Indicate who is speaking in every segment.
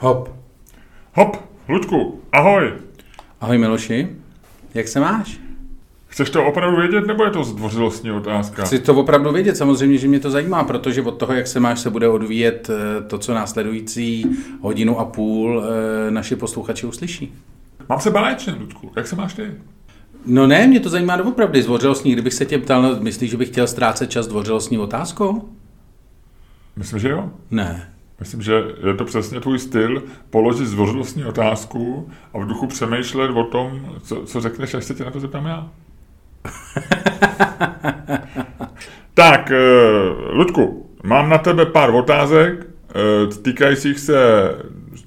Speaker 1: Hop.
Speaker 2: Hop, Luďku, ahoj.
Speaker 1: Ahoj Miloši, jak se máš?
Speaker 2: Chceš to opravdu vědět, nebo je to zdvořilostní otázka?
Speaker 1: Chci to opravdu vědět, samozřejmě, že mě to zajímá, protože od toho, jak se máš, se bude odvíjet eh, to, co následující hodinu a půl eh, naši posluchači uslyší.
Speaker 2: Mám se báječně, Luďku. Jak se máš ty?
Speaker 1: No ne, mě to zajímá doopravdy zdvořilostní. Kdybych se tě ptal, no, myslíš, že bych chtěl ztrácet čas zdvořilostní otázkou?
Speaker 2: Myslím, že jo.
Speaker 1: Ne.
Speaker 2: Myslím, že je to přesně tvůj styl položit zdvořilostní otázku a v duchu přemýšlet o tom, co, co řekneš, až se tě na to zeptám já. tak, eh, Luďku, mám na tebe pár otázek eh, týkajících se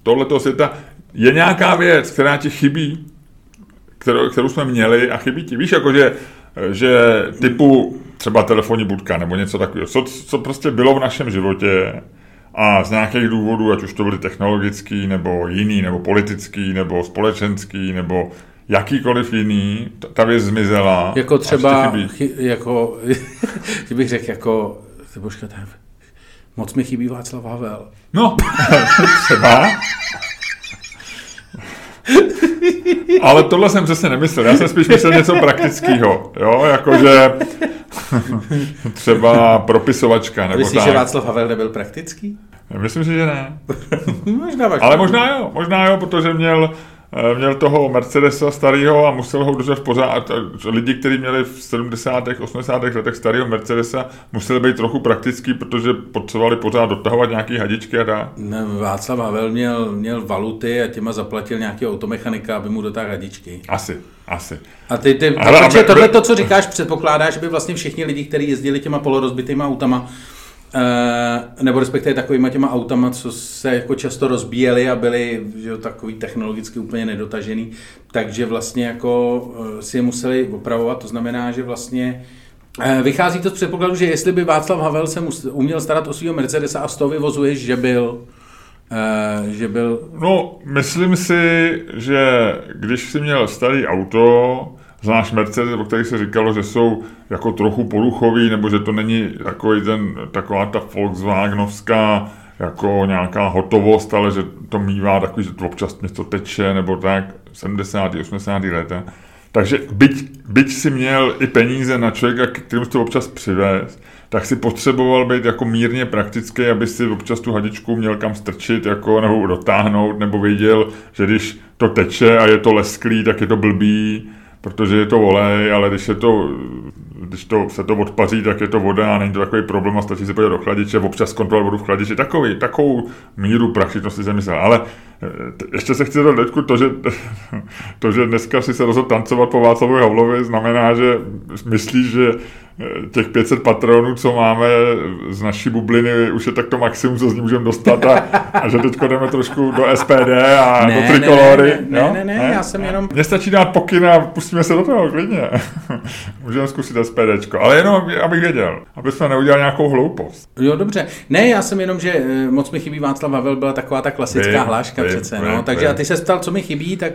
Speaker 2: tohoto světa. Je nějaká věc, která ti chybí, kterou, kterou jsme měli a chybí ti? Víš, jakože že typu třeba telefonní budka nebo něco takového, co, co prostě bylo v našem životě a z nějakých důvodů, ať už to byly technologický, nebo jiný, nebo politický, nebo společenský, nebo jakýkoliv jiný, ta věc zmizela.
Speaker 1: Jako třeba, chy, jako, že bych řekl, jako, počkat, moc mi chybí Václav Havel.
Speaker 2: No, třeba. Ale tohle jsem přesně nemyslel. Já jsem spíš myslel něco praktického. Jo, jakože třeba propisovačka. Nebo
Speaker 1: Myslíš, tak. že Václav Havel nebyl praktický?
Speaker 2: Myslím si, že ne.
Speaker 1: možná
Speaker 2: Ale možná jo, možná jo, protože měl měl toho Mercedesa starého a musel ho udržet pořád. Lidi, kteří měli v 70. 80. letech starého Mercedesa, museli být trochu praktický, protože potřebovali pořád dotahovat nějaký hadičky a dá.
Speaker 1: Václav Havel měl, měl valuty a těma zaplatil nějaký automechanika, aby mu dotáhl hadičky.
Speaker 2: Asi, asi.
Speaker 1: A ty, ty, protože tohle, to, co říkáš, předpokládá, že by vlastně všichni lidi, kteří jezdili těma polorozbitýma autama, nebo respektive takovýma těma autama, co se jako často rozbíjeli a byly že, takový technologicky úplně nedotažený, takže vlastně jako uh, si je museli opravovat, to znamená, že vlastně uh, vychází to z předpokladu, že jestli by Václav Havel se uměl starat o svého Mercedesa a z toho vyvozuješ, že byl že byl...
Speaker 2: No, myslím si, že když si měl starý auto, Znáš Mercedes, o kterých se říkalo, že jsou jako trochu poruchový, nebo že to není takový ten, taková ta Volkswagenovská jako nějaká hotovost, ale že to mývá takový, že to občas něco teče, nebo tak, 70. 80. leta. Takže byť, byť si měl i peníze na člověka, kterým to občas přivez, tak si potřeboval být jako mírně praktický, aby si občas tu hadičku měl kam strčit jako, nebo dotáhnout, nebo věděl, že když to teče a je to lesklý, tak je to blbý, protože je to olej, ale když, je to, když to, se to odpaří, tak je to voda a není to takový problém a stačí se podívat do chladiče, občas kontrolovat vodu v chladiči, takový, takovou míru praktičnosti jsem myslel. Ale eh, ještě se chci dodat to, že, to, že dneska si se rozhodl tancovat po Václavovi Havlovi, znamená, že myslíš, že těch 500 patronů, co máme z naší bubliny, už je tak to maximum, co z ní můžeme dostat a, a že teď jdeme trošku do SPD a ne, do trikolory.
Speaker 1: Ne, ne, ne, ne, ne, ne, já jsem jenom...
Speaker 2: Mně stačí dát pokyn a pustíme se do toho, klidně. můžeme zkusit SPDčko, ale jenom, abych věděl, aby jsme neudělali nějakou hloupost.
Speaker 1: Jo, dobře. Ne, já jsem jenom, že eh, moc mi chybí Václav Havel, byla taková ta klasická vy, hláška vy, přece, vy, no. Takže vy. a ty se ptal, co mi chybí, tak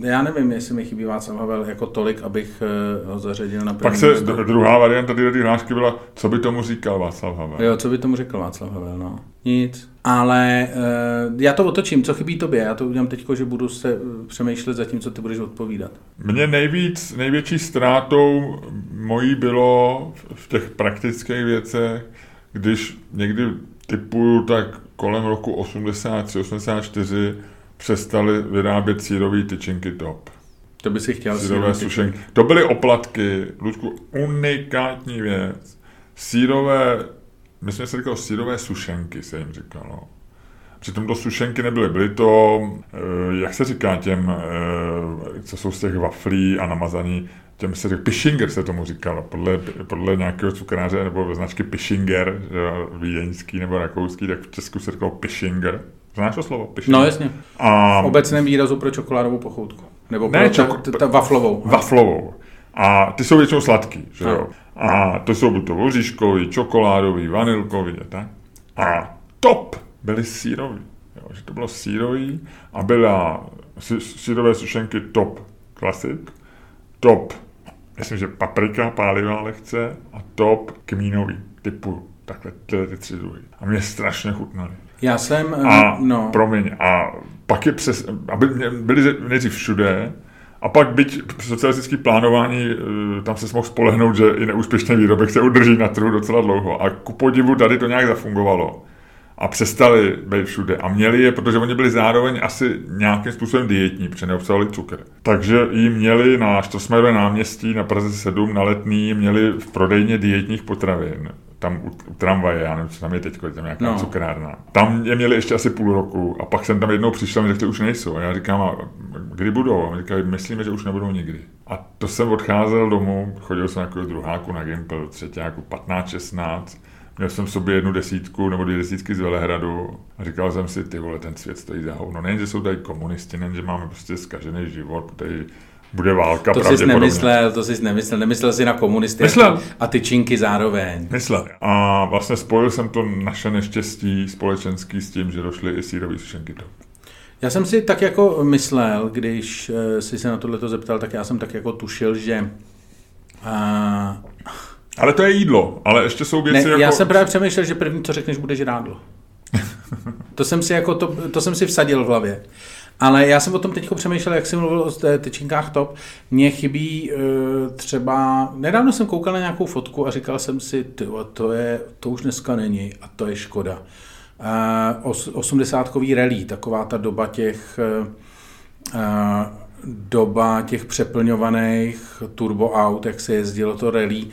Speaker 1: já nevím, jestli mi chybí Václav Havel jako tolik, abych eh, ho zařadil na
Speaker 2: Pak se druhá varianta této hlášky byla, co by tomu říkal Václav Havel.
Speaker 1: Jo, co by tomu řekl Václav Havel, no. Nic. Ale uh, já to otočím, co chybí tobě? Já to udělám teď, že budu se uh, přemýšlet za tím, co ty budeš odpovídat.
Speaker 2: Mně nejvíc, největší ztrátou mojí bylo v těch praktických věcech, když někdy typuju tak kolem roku 83-84 přestali vyrábět sírový tyčinky top.
Speaker 1: To by si chtěl
Speaker 2: sírové sušenky. To byly oplatky, Ludku, unikátní věc. Sírové, myslím, že se říkalo sírové sušenky, se jim říkalo. Přitom to sušenky nebyly, byly to, eh, jak se říká těm, eh, co jsou z těch waflí a namazaní, těm se říká, Pishinger se tomu říkalo, podle, podle nějakého cukráře nebo značky Pishinger, vídeňský nebo rakouský, tak v Česku se říkalo Pishinger. Znáš to slovo?
Speaker 1: Pishinger? No jasně. A... V obecném výrazu pro čokoládovou pochoutku. Nebo ne, čoko, ta, ta waflovou.
Speaker 2: Waflovou. A ty jsou většinou sladký, že jo? A to jsou buď to voříškový, čokoládový, vanilkový a tak. A top byly sírový. Jo, že to bylo sírový a byla sírové sušenky top klasik, top, myslím, že paprika pálivá lehce a top kmínový, typu takhle tyhle ty tři druhy. A mě strašně chutnaly.
Speaker 1: Já jsem,
Speaker 2: A,
Speaker 1: no.
Speaker 2: promiň, a pak je přes, aby byli nejdřív všude, a pak byť socialistický plánování, eh, tam se mohl spolehnout, že i neúspěšný výrobek se udrží na trhu docela dlouho. A ku podivu tady to nějak zafungovalo. A přestali být všude. A měli je, protože oni byli zároveň asi nějakým způsobem dietní, protože neobsahovali cukr. Takže ji měli na Štrosmajerové náměstí na Praze 7 na letný, měli v prodejně dietních potravin. Tam u, u tramvaje, já nevím, co tam je teď, je tam nějaká
Speaker 1: No.
Speaker 2: cukrárna. Tam je měli ještě asi půl roku a pak jsem tam jednou přišel a řekli, už nejsou. A já říkám, a kdy budou? A mi říkali, myslíme, že už nebudou nikdy. A to jsem odcházel domů, chodil jsem jako druháku na Gimpel, třetíku 15, 16. Měl jsem v sobě jednu desítku nebo dvě desítky z Velehradu a říkal jsem si, ty vole, ten svět stojí za hovno. Nejen, že jsou tady komunisti, nejen, že máme prostě zkažený život, tady bude válka
Speaker 1: To jsi nemyslel, to jsi nemyslel, nemyslel jsi na komunisty
Speaker 2: Myslel.
Speaker 1: a tyčinky zároveň.
Speaker 2: Myslel. A vlastně spojil jsem to naše neštěstí společenský s tím, že došly i sírový sušenky do.
Speaker 1: Já jsem si tak jako myslel, když eh, jsi se na tohleto zeptal, tak já jsem tak jako tušil, že a,
Speaker 2: Ale to je jídlo, ale ještě jsou věci
Speaker 1: ne,
Speaker 2: jako...
Speaker 1: já jsem právě přemýšlel, že první, co řekneš, bude žrádlo. to jsem si jako to, to jsem si vsadil v hlavě. Ale já jsem o tom teď přemýšlel, jak jsem mluvil o tyčinkách top. Mně chybí e, třeba, nedávno jsem koukal na nějakou fotku a říkal jsem si, to, je, to už dneska není a to je škoda. E, os, osmdesátkový rally, taková ta doba těch e, e, doba těch přeplňovaných turbo aut, jak se jezdilo to rally,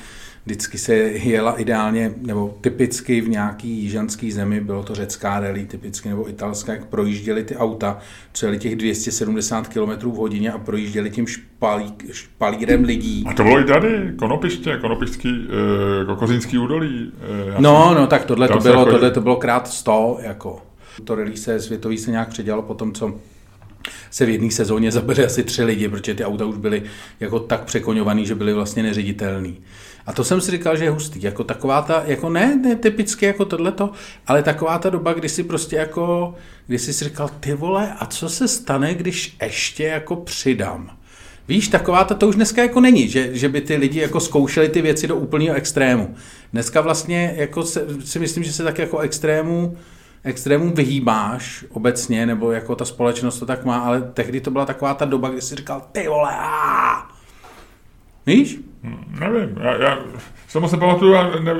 Speaker 1: vždycky se jela ideálně, nebo typicky v nějaký jižanský zemi, bylo to řecká rally typicky, nebo italská, jak projížděli ty auta, přijeli těch 270 km v hodině a projížděli tím špalí, špalírem lidí.
Speaker 2: A to bylo i tady, Konopiště, Konopišský, eh, Kokozínský údolí. Eh,
Speaker 1: No,
Speaker 2: jsem-
Speaker 1: no, tak tohle to bylo,
Speaker 2: chodí-
Speaker 1: tohle to bylo krát 100, jako. To rally se světový se nějak předělalo po tom, co se v jedné sezóně zabili asi tři lidi, protože ty auta už byly jako tak překoňovaný, že byly vlastně neředitelný. A to jsem si říkal, že je hustý. Jako taková ta, jako ne, ne typicky jako tohleto, ale taková ta doba, kdy si prostě jako, kdy jsi si říkal, ty vole, a co se stane, když ještě jako přidám? Víš, taková ta, to už dneska jako není, že, že by ty lidi jako zkoušeli ty věci do úplného extrému. Dneska vlastně jako se, si myslím, že se tak jako extrému, extrému vyhýbáš obecně, nebo jako ta společnost to tak má, ale tehdy to byla taková ta doba, kdy si říkal, ty vole, aaa. Víš?
Speaker 2: Nevím, já, já se moc nepamatuju, a ne,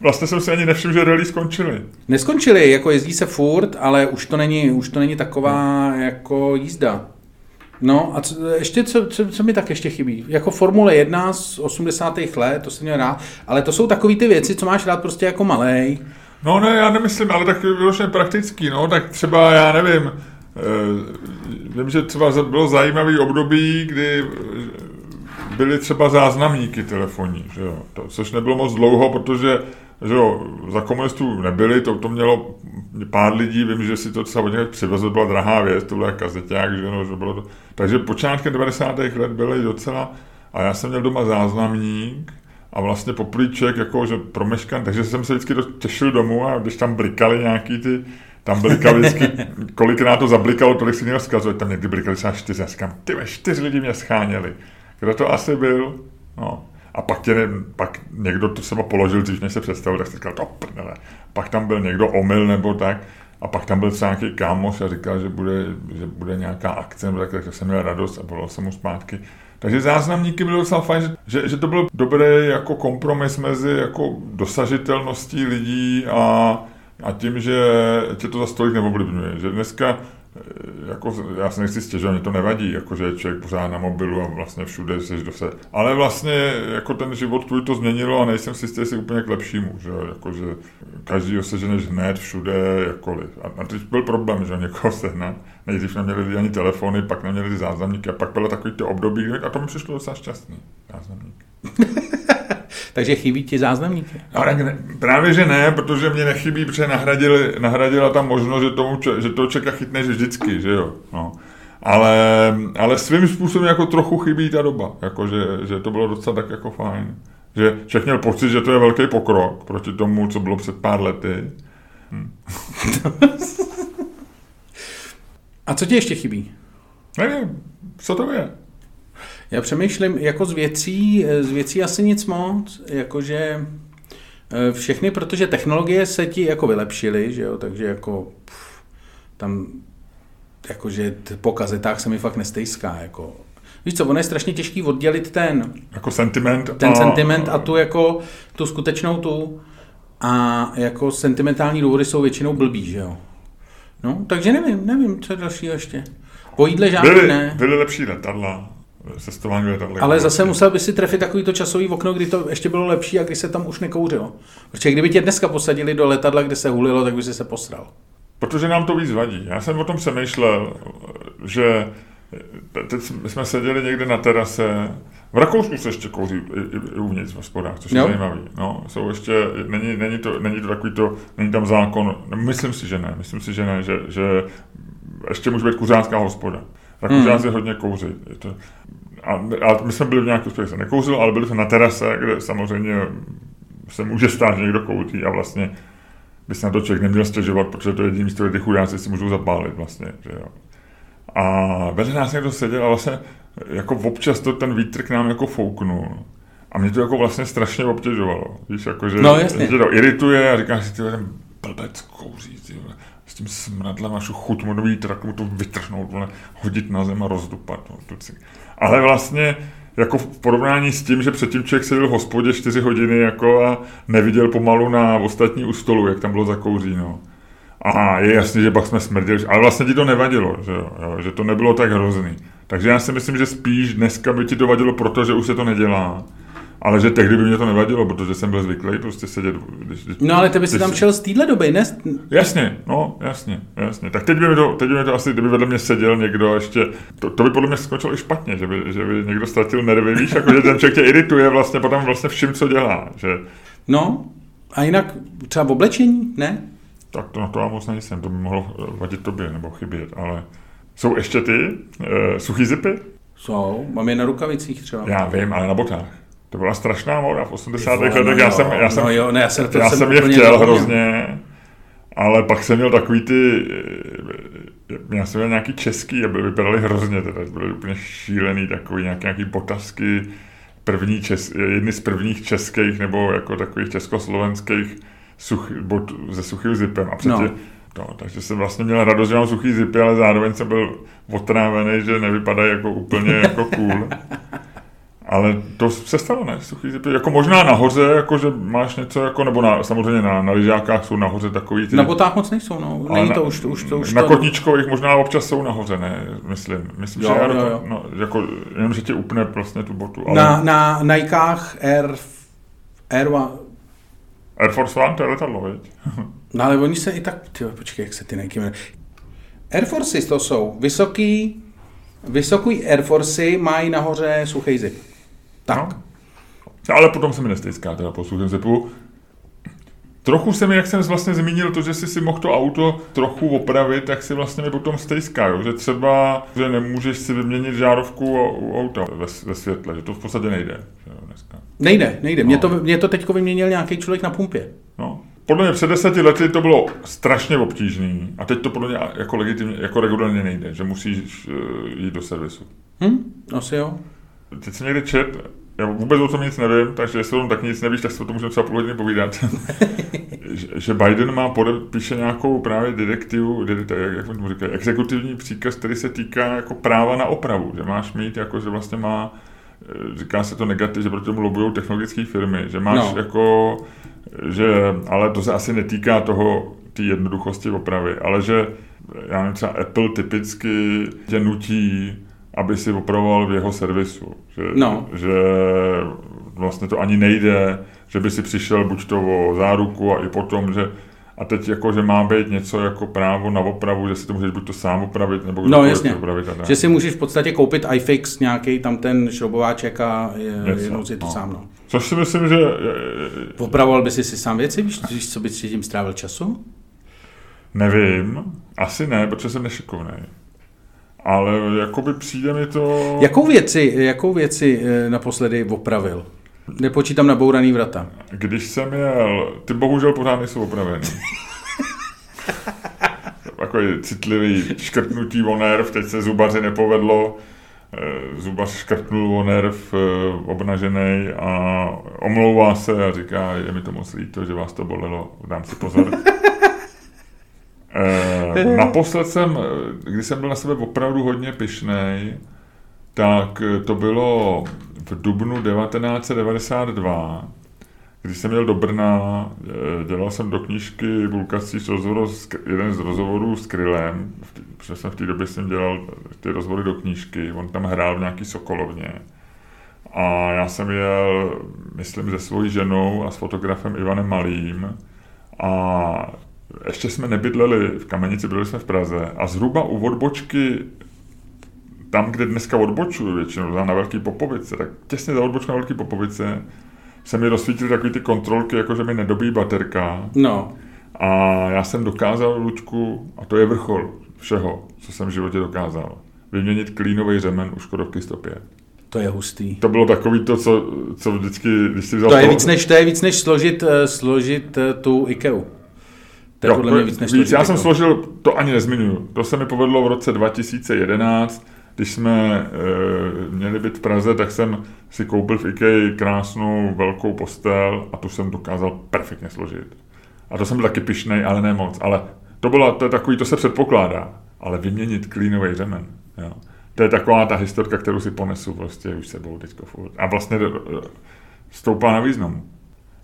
Speaker 2: vlastně jsem si ani nevšiml, že rally skončily.
Speaker 1: Neskončili, jako jezdí se furt, ale už to není, už to není taková jako jízda. No a co, ještě co, co, co mi tak ještě chybí? Jako Formule 1 z 80. let, to jsem měl rád, ale to jsou takové ty věci, co máš rád prostě jako malej.
Speaker 2: No ne, já nemyslím, ale tak vyloženě praktický, no, tak třeba, já nevím, eh, vím, že třeba bylo zajímavý období, kdy byly třeba záznamníky telefonní, že jo, to, což nebylo moc dlouho, protože že jo, za komunistů nebyli, to, to mělo pár lidí, vím, že si to třeba od něj přivezl, byla drahá věc, to byla kazeťák, že, no, že bylo to, takže počátkem 90. let byly docela, a já jsem měl doma záznamník, a vlastně poplíček, jako, že promeškan, takže jsem se vždycky těšil domů a když tam blikali nějaký ty, tam blikali vždycky, kolikrát to zablikalo, tolik si měl vzkazovat, tam někdy blikali třeba čtyři, já říkám, ty čtyři lidi mě scháněli. Kdo to asi byl? No. A pak, tě, pak někdo to třeba položil, když se představil, tak si říkal, to prdele. Pak tam byl někdo omyl nebo tak, a pak tam byl třeba nějaký kámoš a říkal, že bude, že bude nějaká akce, nebo tak, takže jsem měl radost a volal jsem mu zpátky. Takže záznamníky byly docela fajn, že, že, že to byl dobrý jako kompromis mezi jako dosažitelností lidí a, a tím, že tě to za stolik neovlivňuje. Že dneska jako, já se nechci stěžovat, mě to nevadí, jako, že je člověk pořád na mobilu a vlastně všude jsi do se. Ale vlastně jako ten život tvůj to změnilo a nejsem si jistý, jestli úplně k lepšímu, že, jako, že každý seženeš hned, všude, jakkoliv. A, a teď byl problém, že někoho sehnat. Nejdřív neměli lidi ani telefony, pak neměli záznamníky a pak bylo takový to období, a to mi přišlo docela šťastný, záznamník.
Speaker 1: Takže chybí ti záznamníky.
Speaker 2: No, tak ne, právě, že ne, protože mě nechybí, protože nahradili, nahradila ta možnost, že, tomu, že toho čeka chytneš vždycky, že jo. No. Ale, ale svým způsobem jako trochu chybí ta doba, jako že, že to bylo docela tak jako fajn. Že člověk měl pocit, že to je velký pokrok proti tomu, co bylo před pár lety.
Speaker 1: A co ti ještě chybí?
Speaker 2: Nevím, co to je.
Speaker 1: Já přemýšlím, jako z věcí, z věcí asi nic moc, jakože Eh, všechny, protože technologie se ti jako vylepšily, že jo, takže jako pff, tam jakože po kazetách se mi fakt nestejská, jako Víš co, ono je strašně těžký oddělit ten...
Speaker 2: Jako sentiment.
Speaker 1: Ten a... sentiment a tu jako, tu skutečnou tu. A jako sentimentální důvody jsou většinou blbý, že jo. No, takže nevím, nevím, co je dalšího ještě. Po jídle žádný
Speaker 2: byly,
Speaker 1: ne.
Speaker 2: Byly lepší letadla, cestování letadla.
Speaker 1: Ale zase musel by si trefit takovýto časový okno, kdy to ještě bylo lepší a kdy se tam už nekouřilo. Protože kdyby tě dneska posadili do letadla, kde se hulilo, tak by si se posral.
Speaker 2: Protože nám to víc vadí. Já jsem o tom přemýšlel, že teď jsme seděli někde na terase, v Rakousku se ještě kouří i, i, i uvnitř v hospodách, což je jo. zajímavý. No, jsou ještě, není, není, to, není to takový to, není tam zákon, myslím si, že ne, myslím si, že ne, že, že ještě může být kuřácká hospoda. Rakušáci hmm. hodně kouří. Je to, a, a my jsme byli v nějakém úspěchu, se nekouřil, ale byli jsme na terase, kde samozřejmě se může stát, že někdo kouří a vlastně by se na to člověk neměl stěžovat, protože to je jediné místo, kde ty chudáci si můžou zapálit vlastně. Že jo. A vedle nás někdo seděl a vlastně jako občas to ten vítr k nám jako fouknul. A mě to jako vlastně strašně obtěžovalo. Víš, jako, že,
Speaker 1: no, jasně.
Speaker 2: že to irituje a říkáš si, ty ten blbec kouří, ty, s tím smradlem až chuť mu do vítr, tak mu to vytrhnout, vole, hodit na zem a rozdupat. No, Ale vlastně jako v porovnání s tím, že předtím člověk seděl v hospodě 4 hodiny jako a neviděl pomalu na ostatní u stolu, jak tam bylo zakouří, no. A je jasný, že pak jsme smrděli, ale vlastně ti to nevadilo, že, jo, že to nebylo tak hrozný. Takže já si myslím, že spíš dneska by ti to vadilo, protože už se to nedělá. Ale že tehdy by mě to nevadilo, protože jsem byl zvyklý prostě sedět. Když,
Speaker 1: když, no ale ty by si tam šel z téhle doby, ne?
Speaker 2: Jasně, no, jasně, jasně. Tak teď by mi to, teď by mi to asi, kdyby vedle mě seděl někdo ještě, to, to by podle mě skončilo i špatně, že by, že by někdo ztratil nervy, víš, jako že ten člověk tě irituje vlastně potom vlastně vším, co dělá, že...
Speaker 1: No, a jinak třeba v oblečení, ne?
Speaker 2: Tak to na to já moc nejsem, to by mohlo vadit tobě nebo chybět, ale jsou ještě ty uh, suchý zipy?
Speaker 1: Jsou, mám je na rukavicích třeba.
Speaker 2: Já vím, ale na botách. To byla strašná moda v 80. letech. No já jsem, já jsem,
Speaker 1: no jo, ne, já jsem,
Speaker 2: já jsem, jsem je chtěl hrozně, ale pak jsem měl takový ty, eh, já jsem měl nějaký český a byly, vypadaly hrozně, teda byly úplně šílený, takový nějaký, nějaký botasky, první čes, jedny z prvních českých nebo jako takových československých such, bot, se suchým zipem. A předtím, no. No, takže jsem vlastně měl radost, že mám suchý zipy, ale zároveň jsem byl otrávený, že nevypadají jako úplně jako cool. Ale to se stalo, ne? Suchý zipy. Jako možná nahoře, jako že máš něco, jako, nebo na, samozřejmě na, na lyžákách jsou nahoře takový ty...
Speaker 1: Na botách moc nejsou, no. Není to už, už, to už
Speaker 2: Na to... kotničkových možná občas jsou nahoře, ne? Myslím. Myslím,
Speaker 1: jo,
Speaker 2: že
Speaker 1: jo, jo.
Speaker 2: No, jako, jenom, že ti upne vlastně tu botu.
Speaker 1: Ale... Na, na Nikách Air, Air One...
Speaker 2: Air Force One, to je letadlo, veď?
Speaker 1: no ale oni se i tak... Tyjo, počkej, jak se ty Nike jmenují. Air Forces to jsou vysoký, vysoký Air Forcey mají nahoře suchý zip. Tak.
Speaker 2: No. Ale potom se mi nestejská teda po suchém zipu. Trochu se mi, jak jsem vlastně zmínil, to, že si si mohl to auto trochu opravit, tak si vlastně mi potom stejská, jo? že třeba, že nemůžeš si vyměnit žárovku u auta ve, ve světle, že to v podstatě nejde. Že dneska.
Speaker 1: Nejde, nejde. No. Mě, to, mě to teďko vyměnil nějaký člověk na pumpě.
Speaker 2: No. Podle mě před deseti lety to bylo strašně obtížné a teď to podle mě jako legitimně, jako regulárně nejde, že musíš uh, jít do servisu.
Speaker 1: Hm, asi jo.
Speaker 2: Teď jsem někde čet, já vůbec o tom nic nevím, takže jestli o tom tak nic nevíš, tak se o tom můžeme třeba půl hodiny povídat. že Biden má podepíše nějakou právě direktivu, jak tomu říkají, exekutivní příkaz, který se týká jako práva na opravu, že máš mít, jako, že vlastně má, eh, říká se to negativ, že proti tomu lobují technologické firmy, že máš no. jako, že, ale to se asi netýká toho, té jednoduchosti opravy, ale že já nevím, třeba Apple typicky tě nutí aby si opravoval v jeho servisu. Že,
Speaker 1: no.
Speaker 2: že vlastně to ani nejde, že by si přišel buď to o záruku a i potom, že a teď jako, že má být něco jako právo na opravu, že si to můžeš buď to sám opravit, nebo
Speaker 1: no, jasně. opravit. A že si můžeš v podstatě koupit iFix, nějaký tam ten šrobováček a jenom si to no. sám. No.
Speaker 2: Což si myslím, že...
Speaker 1: Opravoval by si si sám věci, víš, víš co by si tím strávil času?
Speaker 2: Nevím, asi ne, protože jsem nešikovný. Ale jakoby přijde mi to...
Speaker 1: Jakou věci, jakou věci eh, naposledy opravil? Nepočítám na bouraný vrata.
Speaker 2: Když jsem jel, ty bohužel pořád nejsou opravený. Takový citlivý škrtnutí o nerv, teď se zubaři nepovedlo zubař škrtnul o nerv obnažený a omlouvá se a říká, je mi to moc líto, že vás to bolelo, dám si pozor. Naposled jsem, když jsem byl na sebe opravdu hodně pyšnej, tak to bylo v dubnu 1992, když jsem jel do Brna, eh, dělal jsem do knížky Bulkací rozhovor, jeden z rozhovorů s Krylem, protože jsem v té době jsem dělal ty rozhovory do knížky, on tam hrál v nějaký Sokolovně. A já jsem jel, myslím, se svojí ženou a s fotografem Ivanem Malým a ještě jsme nebydleli v Kamenici, byli jsme v Praze a zhruba u odbočky tam, kde dneska odbočuju většinou, na Velký Popovice, tak těsně za odbočkou na Velký Popovice se mi rozsvítily takové ty kontrolky, jako že mi nedobí baterka.
Speaker 1: No.
Speaker 2: A já jsem dokázal, Lučku, a to je vrchol všeho, co jsem v životě dokázal, vyměnit klínový řemen u Škodovky 105.
Speaker 1: To je hustý.
Speaker 2: To bylo takový to, co, co vždycky, když si vzal...
Speaker 1: To je, víc než, to je víc než složit, uh, složit uh, tu IKEA.
Speaker 2: To je jo, podle mě víc než víc, Já jsem složil, to ani nezmiňuju. To se mi povedlo v roce 2011, když jsme e, měli být v Praze, tak jsem si koupil v IKEA krásnou velkou postel a tu jsem dokázal perfektně složit. A to jsem byl taky pišnej, ale ne moc. Ale to bylo, to je takový, to se předpokládá. Ale vyměnit klínový řemen, jo. To je taková ta historka, kterou si ponesu prostě už sebou teďko. A vlastně eh, stoupá na významu.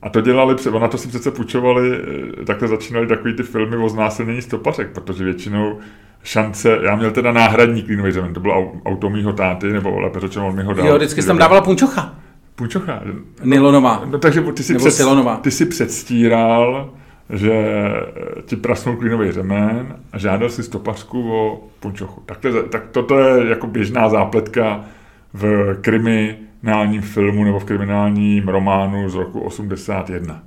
Speaker 2: A to dělali, na to si přece půjčovali, eh, takhle začínali takový ty filmy o znásilnění stopařek, protože většinou šance, já měl teda náhradní klínový řemen, to bylo auto mýho táty, nebo lépe řečeno on mi ho dal.
Speaker 1: Jo, vždycky tam dávala punčocha.
Speaker 2: Punčocha.
Speaker 1: Nylonová.
Speaker 2: No, takže ty si, před, ty si předstíral, že ti prasnul klínový řemen a žádal si stopařku o punčochu. Tak, to, tak toto je jako běžná zápletka v kriminálním filmu nebo v kriminálním románu z roku 81.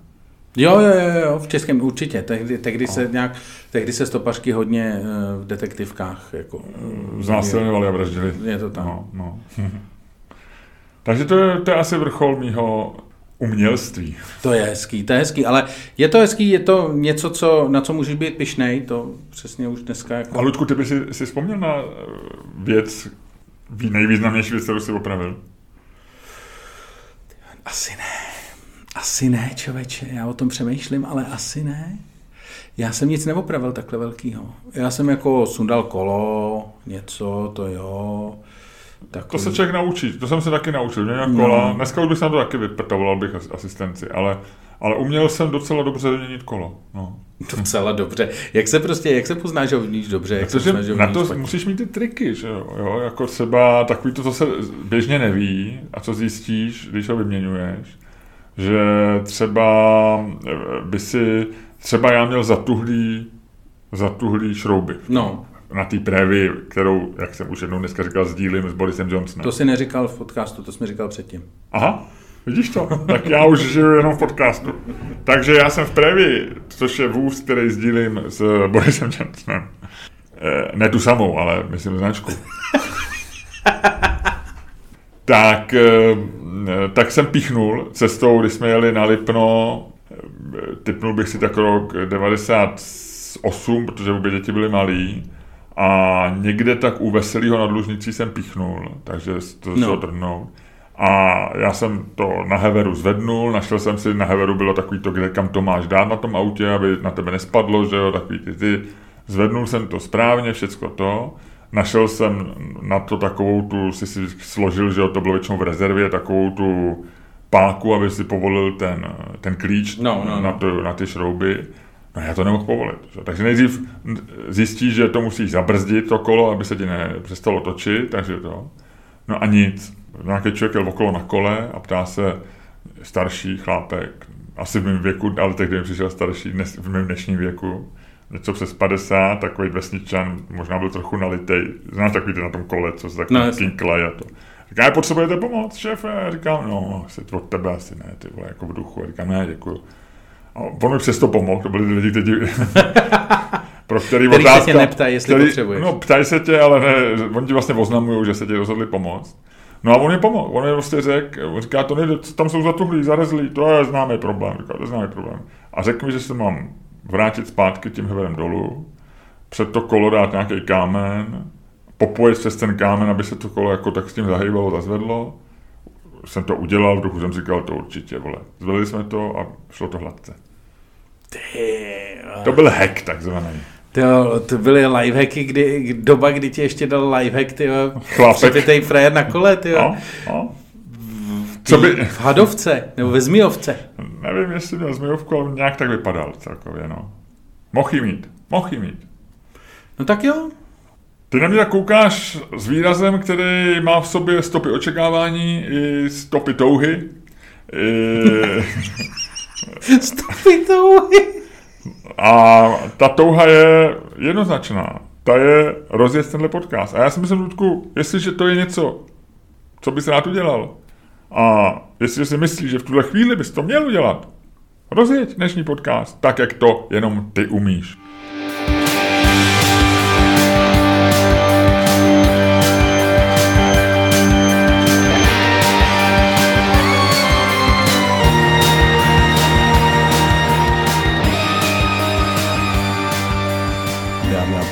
Speaker 1: Jo, jo, jo, jo, v českém určitě. Tehdy, tehdy, se nějak, tehdy se stopařky hodně uh, v detektivkách jako...
Speaker 2: Uh, Znásilňovali a vraždili.
Speaker 1: Je to tam.
Speaker 2: No, no. Takže to je, to je asi vrchol mýho umělství.
Speaker 1: To je hezký, to je hezký, ale je to hezký, je to něco, co, na co můžeš být pišnej, to přesně už dneska jako...
Speaker 2: A Ludku, ty by si, si vzpomněl na eh, věc, nejvýznamnější věc, kterou jsi opravil?
Speaker 1: Asi ne. Asi ne, člověče, já o tom přemýšlím, ale asi ne. Já jsem nic neopravil takhle velkýho. Já jsem jako sundal kolo, něco, to jo.
Speaker 2: Takový... To se člověk naučí, to jsem se taky naučil, měl no. kola. Dneska už bych se na to taky vyprtoval, bych asistenci, ale, ale uměl jsem docela dobře měnit kolo. No.
Speaker 1: Docela dobře. Jak se prostě, jak se poznáš, že umíš dobře, jak Protože se poznáš, že
Speaker 2: Na to špatně. musíš mít ty triky, že jo? jo? Jako třeba takový to, co se běžně neví a co zjistíš, když ho vyměňuješ že třeba eh, by si, třeba já měl zatuhlý, zatuhlý šrouby.
Speaker 1: No.
Speaker 2: Na té prévy, kterou, jak jsem už jednou dneska říkal, sdílím s Borisem Johnsonem.
Speaker 1: To si neříkal v podcastu, to jsme říkal předtím.
Speaker 2: Aha, vidíš to? tak já už žiju jenom v podcastu. Takže já jsem v prévy, což je vůz, který sdílím s Borisem Johnsonem. Eh, ne tu samou, ale myslím značku. tak eh, tak jsem píchnul cestou, když jsme jeli na Lipno, eh, typnul bych si tak rok 98, protože obě děti byly malí, a někde tak u Veselýho nad Lužnicí jsem píchnul, takže to no. trhnout. A já jsem to na Heveru zvednul, našel jsem si, na Heveru bylo takový to, kde kam to máš dát na tom autě, aby na tebe nespadlo, že jo, takový ty, ty. Zvednul jsem to správně, všecko to našel jsem na to takovou tu, si si složil, že to bylo většinou v rezervě, takovou tu páku, aby si povolil ten, ten klíč
Speaker 1: no, no,
Speaker 2: na,
Speaker 1: no.
Speaker 2: to, na ty šrouby. No já to nemohl povolit. Že? Takže nejdřív zjistíš, že to musíš zabrzdit to kolo, aby se ti nepřestalo točit, takže to. No a nic. Nějaký člověk jel okolo na kole a ptá se starší chlápek, asi v mém věku, ale tehdy mi přišel starší dnes, v mém dnešním věku, něco přes 50, takový vesničan, možná byl trochu nalitej, znáš takový na tom kole, co se takový no, a to. Říká, potřebujete pomoc, šéfe? A říkám, no, asi od tebe asi ne, ty vole, jako v duchu. A říkám, ne, děkuju. A on mi přesto pomohl, to byli lidi, kteří...
Speaker 1: pro který, který otázka, se tě neptají, jestli který, potřebuješ.
Speaker 2: No, ptají se tě, ale ne, oni ti vlastně oznamují, že se ti rozhodli pomoct. No a on mi pomohl, on mi prostě řekl, on říká, to nejde, tam jsou zatuhlí, zarezlí, to je známý problém, říká, to je známý problém. A řekl mi, že se mám vrátit zpátky tím heverem dolů, před to kolo dát nějaký kámen, popojet přes ten kámen, aby se to kolo jako tak s tím zahýbalo, zazvedlo. Jsem to udělal, trochu jsem říkal, to určitě, vole. Zvedli jsme to a šlo to hladce.
Speaker 1: Ty,
Speaker 2: To byl hack takzvaný.
Speaker 1: To, to byly lifehacky, kdy, doba, kdy ti ještě dal lifehack, ty
Speaker 2: Chlapek.
Speaker 1: přepitej frajer na kole, ty
Speaker 2: No, no.
Speaker 1: Co
Speaker 2: by,
Speaker 1: V hadovce, nebo ve zmijovce.
Speaker 2: nevím, jestli měl zmijovku, ale nějak tak vypadal celkově, no. Mohl mít, mohl mít.
Speaker 1: No tak jo.
Speaker 2: Ty na mě tak koukáš s výrazem, který má v sobě stopy očekávání i stopy touhy. I,
Speaker 1: Stopy to.
Speaker 2: A ta touha je jednoznačná. Ta je rozjet tenhle podcast. A já si myslím, Ludku, jestliže to je něco, co bys rád udělal, a jestliže si myslíš, že v tuhle chvíli bys to měl udělat, rozjeď dnešní podcast tak, jak to jenom ty umíš.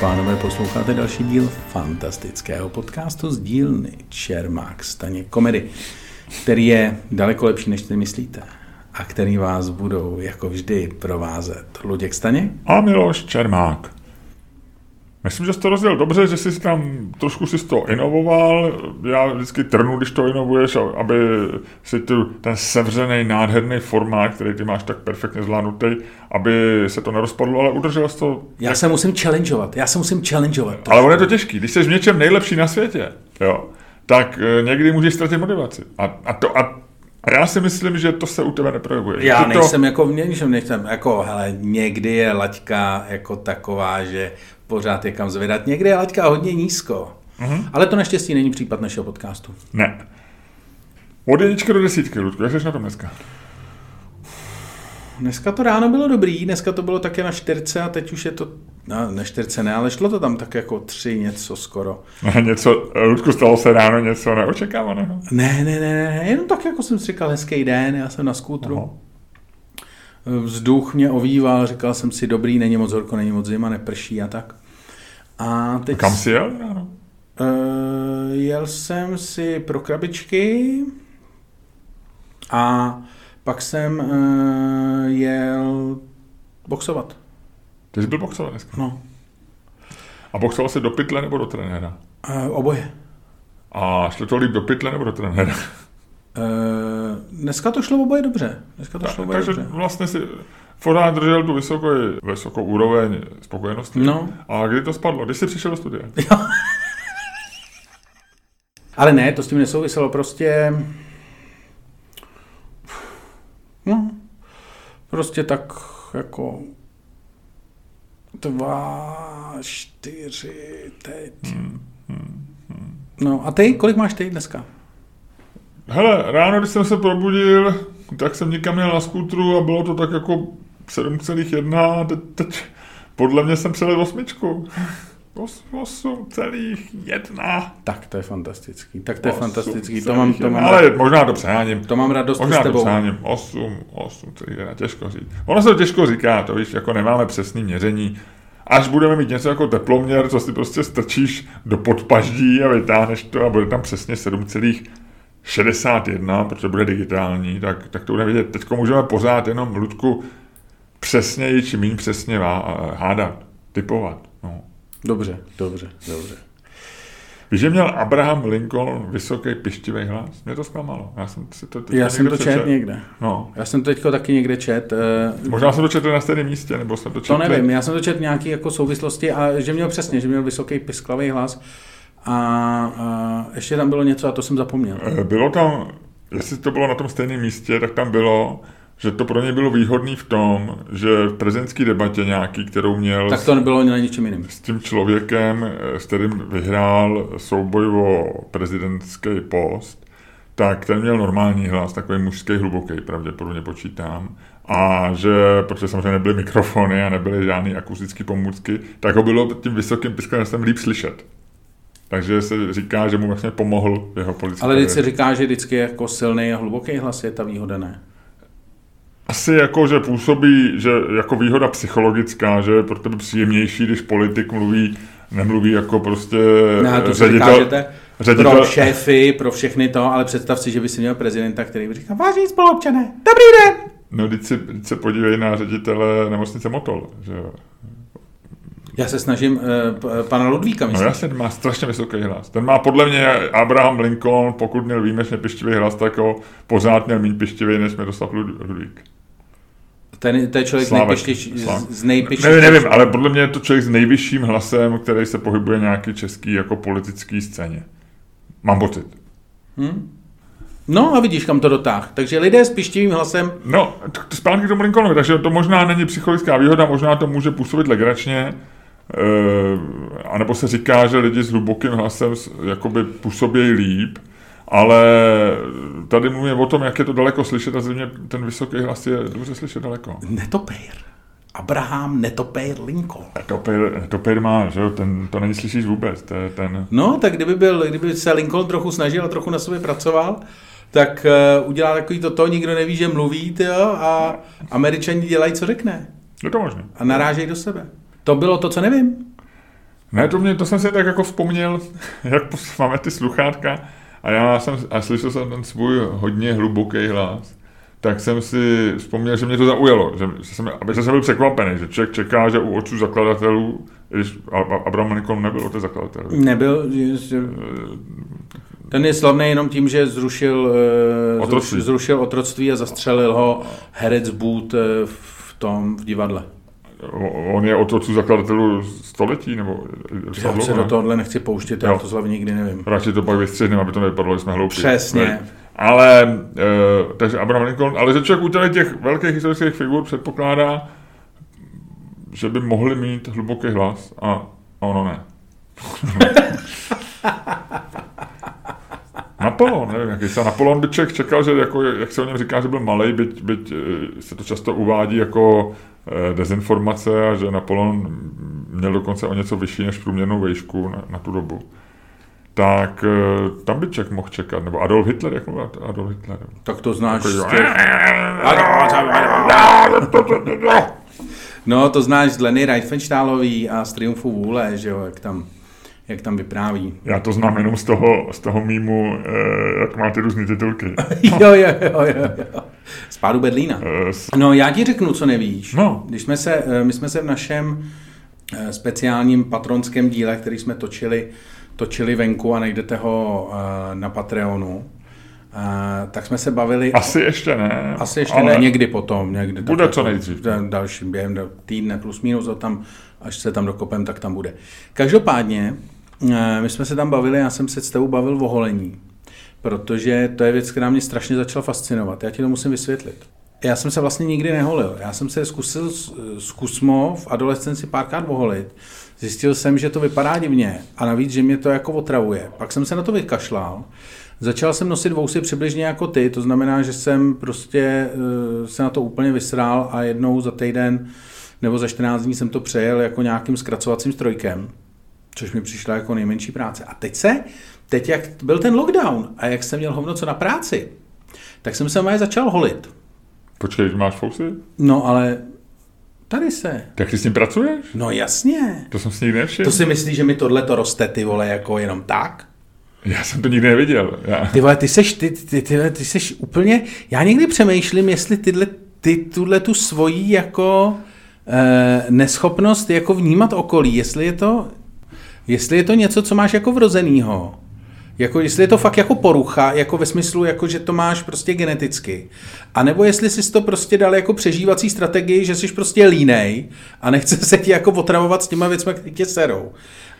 Speaker 1: Pánové, posloucháte další díl fantastického podcastu z dílny Čermák Staně komedy, který je daleko lepší, než si myslíte a který vás budou jako vždy provázet Luděk Staněk
Speaker 2: A Miloš Čermák. Myslím, že jsi to rozdělil dobře, že jsi tam trošku si to inovoval. Já vždycky trnu, když to inovuješ, aby si tu, ten sevřený, nádherný formát, který ty máš tak perfektně zvládnutý, aby se to nerozpadlo, ale udržel jsi to.
Speaker 1: Já se musím challengeovat, já se musím challengeovat.
Speaker 2: Ale ono je to těžký. Když jsi v něčem nejlepší na světě, jo, tak eh, někdy můžeš ztratit motivaci. A, a, to, a, a já si myslím, že to se u tebe neprojevuje.
Speaker 1: Já
Speaker 2: Ty
Speaker 1: nejsem jako v něčem, nejsem jako, hele, někdy je laťka jako taková, že pořád je kam zvedat, někdy je laťka hodně nízko. Mm-hmm. Ale to naštěstí není případ našeho podcastu.
Speaker 2: Ne. Od jedničky do desítky, Ludku, jak jsi na tom dneska?
Speaker 1: Dneska to ráno bylo dobrý, dneska to bylo také na čtyřce a teď už je to, no, na čtyřce ne, ale šlo to tam tak jako tři něco skoro.
Speaker 2: něco, Ludku, stalo se ráno něco neočekávaného?
Speaker 1: Ne, ne, ne, ne, jenom tak jako jsem si říkal, hezký den, já jsem na skútru.
Speaker 2: Aha.
Speaker 1: Vzduch mě ovýval, říkal jsem si, dobrý, není moc horko, není moc zima, neprší a tak. A teď...
Speaker 2: Kam jsi jel?
Speaker 1: Uh, jel jsem si pro krabičky a pak jsem uh, jel boxovat.
Speaker 2: Ty jsi byl boxovat dneska.
Speaker 1: No,
Speaker 2: A boxoval jsi do pytle nebo do trenéra?
Speaker 1: uh, oboje.
Speaker 2: A šlo to líp do pytle nebo do trenéra?
Speaker 1: Uh, dneska to šlo oboje dobře. Dneska to šlo oboje
Speaker 2: Takže
Speaker 1: dobře.
Speaker 2: vlastně si pořád držel tu vysokou, vysokou úroveň spokojenosti.
Speaker 1: No.
Speaker 2: A kdy to spadlo? Když jsi přišel do studia?
Speaker 1: Ale ne, to s tím nesouviselo, prostě... No, prostě tak jako dva, čtyři, teď. No a ty, kolik máš ty dneska?
Speaker 2: Hele, ráno, když jsem se probudil, tak jsem někam měl na skútru a bylo to tak jako 7,1 a teď, teď podle mě jsem přelil osmičku. Os- 8,1.
Speaker 1: Tak, to je fantastický. Tak to je
Speaker 2: Osm
Speaker 1: fantastický. To mám, to mám,
Speaker 2: Ale možná to přeháním.
Speaker 1: to mám radost s
Speaker 2: Možná to
Speaker 1: tebou.
Speaker 2: přeháním. 8, 8, celý jedna, těžko říct. Ono se to těžko říká, to víš, jako nemáme přesný měření. Až budeme mít něco jako teploměr, co si prostě strčíš do podpaždí a vytáhneš to a bude tam přesně 7,61, protože bude digitální, tak, tak to bude vidět. Teď můžeme pořád jenom Ludku přesněji či méně přesně hádat, typovat. No.
Speaker 1: Dobře, dobře, dobře.
Speaker 2: Víš, že měl Abraham Lincoln vysoký pištivý hlas? Mě to zklamalo. Já jsem si to teď
Speaker 1: Já jsem to
Speaker 2: přečetl.
Speaker 1: čet někde.
Speaker 2: No.
Speaker 1: Já jsem to teďko taky někde čet. eh,
Speaker 2: Možná jsem to četl na stejném místě, nebo jsem to četl.
Speaker 1: To nevím, já jsem to četl nějaký jako souvislosti a že měl přesně, že měl vysoký pisklavý hlas a, a ještě tam bylo něco a to jsem zapomněl.
Speaker 2: Eh, Bylo tam, jestli to bylo na tom stejném místě, tak tam bylo, že to pro něj bylo výhodný v tom, že v prezidentské debatě nějaký, kterou měl
Speaker 1: Tak to nebylo na ničem jiným.
Speaker 2: s tím člověkem, eh, s kterým vyhrál souboj o prezidentský post, tak ten měl normální hlas, takový mužský, hluboký, pravděpodobně počítám. A že, protože samozřejmě nebyly mikrofony a nebyly žádné akustické pomůcky, tak ho bylo tím vysokým hlasem líp slyšet. Takže se říká, že mu vlastně pomohl jeho politické
Speaker 1: Ale když se říká, že vždycky jako silný a hluboký hlas je ta výhoda, ne?
Speaker 2: Asi jako, že působí, že jako výhoda psychologická, že je pro tebe příjemnější, když politik mluví nemluví jako prostě
Speaker 1: no, to ředitel, ředitel, pro šéfy, pro všechny to, ale představ si, že by si měl prezidenta, který by říkal, vážení spoluobčané, dobrý den!
Speaker 2: No, teď se, teď se podívej na ředitele nemocnice Motol, že
Speaker 1: já se snažím uh, pana Ludvíka,
Speaker 2: myslím. No jasně, má strašně vysoký hlas. Ten má podle mě Abraham Lincoln, pokud měl výjimečně pištivý hlas, tak ho pořád měl méně pištivý, než Miroslav Ludvík.
Speaker 1: Ten, to je člověk Slávek, z, z nejpištějších.
Speaker 2: Nevím, nevím, ale podle mě je to člověk s nejvyšším hlasem, který se pohybuje nějaký český jako politický scéně. Mám pocit. Hmm?
Speaker 1: No a vidíš, kam to dotáh. Takže lidé s pištivým hlasem...
Speaker 2: No, zpátky k tomu Lincolnovi, takže to možná není psychologická výhoda, možná to může působit legračně, anebo se říká, že lidi s hlubokým hlasem jakoby působí líp, ale tady mluvím o tom, jak je to daleko slyšet a zřejmě ten vysoký hlas je dobře slyšet daleko.
Speaker 1: Netopér. Abraham Netopér Lincoln.
Speaker 2: Netopér, netopér má, že jo, ten, to není slyšíš vůbec. To je ten...
Speaker 1: No, tak kdyby, byl, kdyby se Lincoln trochu snažil a trochu na sobě pracoval, tak uh, udělá takový toto, nikdo neví, že mluví, tyjo, a američani dělají, co řekne.
Speaker 2: Je to možné.
Speaker 1: A narážejí do sebe. To bylo to, co nevím.
Speaker 2: Ne, to, mě, to jsem si tak jako vzpomněl, jak máme ty sluchátka a já jsem, a slyšel jsem ten svůj hodně hluboký hlas, tak jsem si vzpomněl, že mě to zaujalo, že, že, jsem, že jsem byl překvapený, že člověk čeká, že u otců zakladatelů, když Abraham Lincoln nebyl otec zakladatel.
Speaker 1: Nebyl, že, ten je slavný jenom tím, že zrušil eh, otroctví, zrušil otroctví a zastřelil ho herec Booth eh, v tom v divadle.
Speaker 2: On je otců zakladatelů století, nebo
Speaker 1: Já se do tohohle nechci pouštět, já to z nikdy nevím.
Speaker 2: Radši to pak vystřihnem, aby to nevypadalo, že jsme hloupí.
Speaker 1: Přesně. Ne?
Speaker 2: Ale, uh, takže Abraham Lincoln, ale že člověk u těch velkých historických figur předpokládá, že by mohli mít hluboký hlas a ono ne. Napoleon, nevím, jaký se Napoleon by člověk čekal, že jako, jak se o něm říká, že byl malý, byť, byť eh, se to často uvádí jako dezinformace a že Napoleon měl dokonce o něco vyšší než průměrnou vejšku na, na tu dobu. Tak eh, tam by člověk mohl čekat, nebo Adolf Hitler, jak mluvil Adolf Hitler.
Speaker 1: Tak to znáš. No, to znáš z Leny Reifenstahlový a z Triumfu vůle, že jo, jak tam jak tam vypráví.
Speaker 2: Já to znám jenom z toho, z toho mýmu, eh, jak má ty různé titulky.
Speaker 1: jo, jo, jo, jo, jo. Z pádu Berlína. Eh, no, já ti řeknu, co nevíš. No. Když jsme se, eh, my jsme se v našem eh, speciálním patronském díle, který jsme točili, točili venku a najdete ho na Patreonu, Uh, tak jsme se bavili...
Speaker 2: Asi ještě ne.
Speaker 1: Asi ještě ale... ne, někdy potom. Někdy
Speaker 2: bude co nejdřív.
Speaker 1: Dalším během týdne plus minus, a tam, až se tam dokopem, tak tam bude. Každopádně, my jsme se tam bavili, já jsem se s tebou bavil o holení, protože to je věc, která mě strašně začala fascinovat. Já ti to musím vysvětlit. Já jsem se vlastně nikdy neholil. Já jsem se zkusil zkusmo v adolescenci párkrát oholit. Zjistil jsem, že to vypadá divně a navíc, že mě to jako otravuje. Pak jsem se na to vykašlal. Začal jsem nosit vousy přibližně jako ty, to znamená, že jsem prostě uh, se na to úplně vysrál a jednou za týden nebo za 14 dní jsem to přejel jako nějakým zkracovacím strojkem což mi přišlo jako nejmenší práce. A teď se, teď jak byl ten lockdown a jak jsem měl hovno co na práci, tak jsem se moje začal holit.
Speaker 2: Počkej, máš fousy?
Speaker 1: No ale tady se.
Speaker 2: Tak ty s tím pracuješ?
Speaker 1: No jasně.
Speaker 2: To jsem si nikdy nevšiml.
Speaker 1: To si myslíš, že mi tohle to roste ty vole jako jenom tak?
Speaker 2: Já jsem to nikdy neviděl. Já.
Speaker 1: Ty vole, ty seš, ty, ty, ty, ty seš úplně, já někdy přemýšlím, jestli tyhle, ty tuhle tu svoji jako eh, neschopnost jako vnímat okolí, jestli je to, jestli je to něco, co máš jako vrozenýho, jako jestli je to fakt jako porucha, jako ve smyslu, jako že to máš prostě geneticky. A nebo jestli jsi to prostě dal jako přežívací strategii, že jsi prostě línej a nechce se ti jako otravovat s těma věcmi, které tě serou.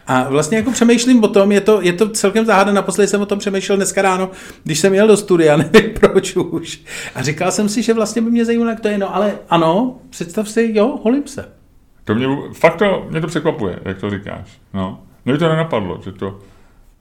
Speaker 1: A vlastně jako přemýšlím o tom, je to, je to celkem záhada, naposledy jsem o tom přemýšlel dneska ráno, když jsem jel do studia, nevím proč už. A říkal jsem si, že vlastně by mě zajímalo, jak to je, no ale ano, představ si, jo, holím se.
Speaker 2: To mě, fakt to, mě to překvapuje, jak to říkáš, no. Mě to nenapadlo, že to...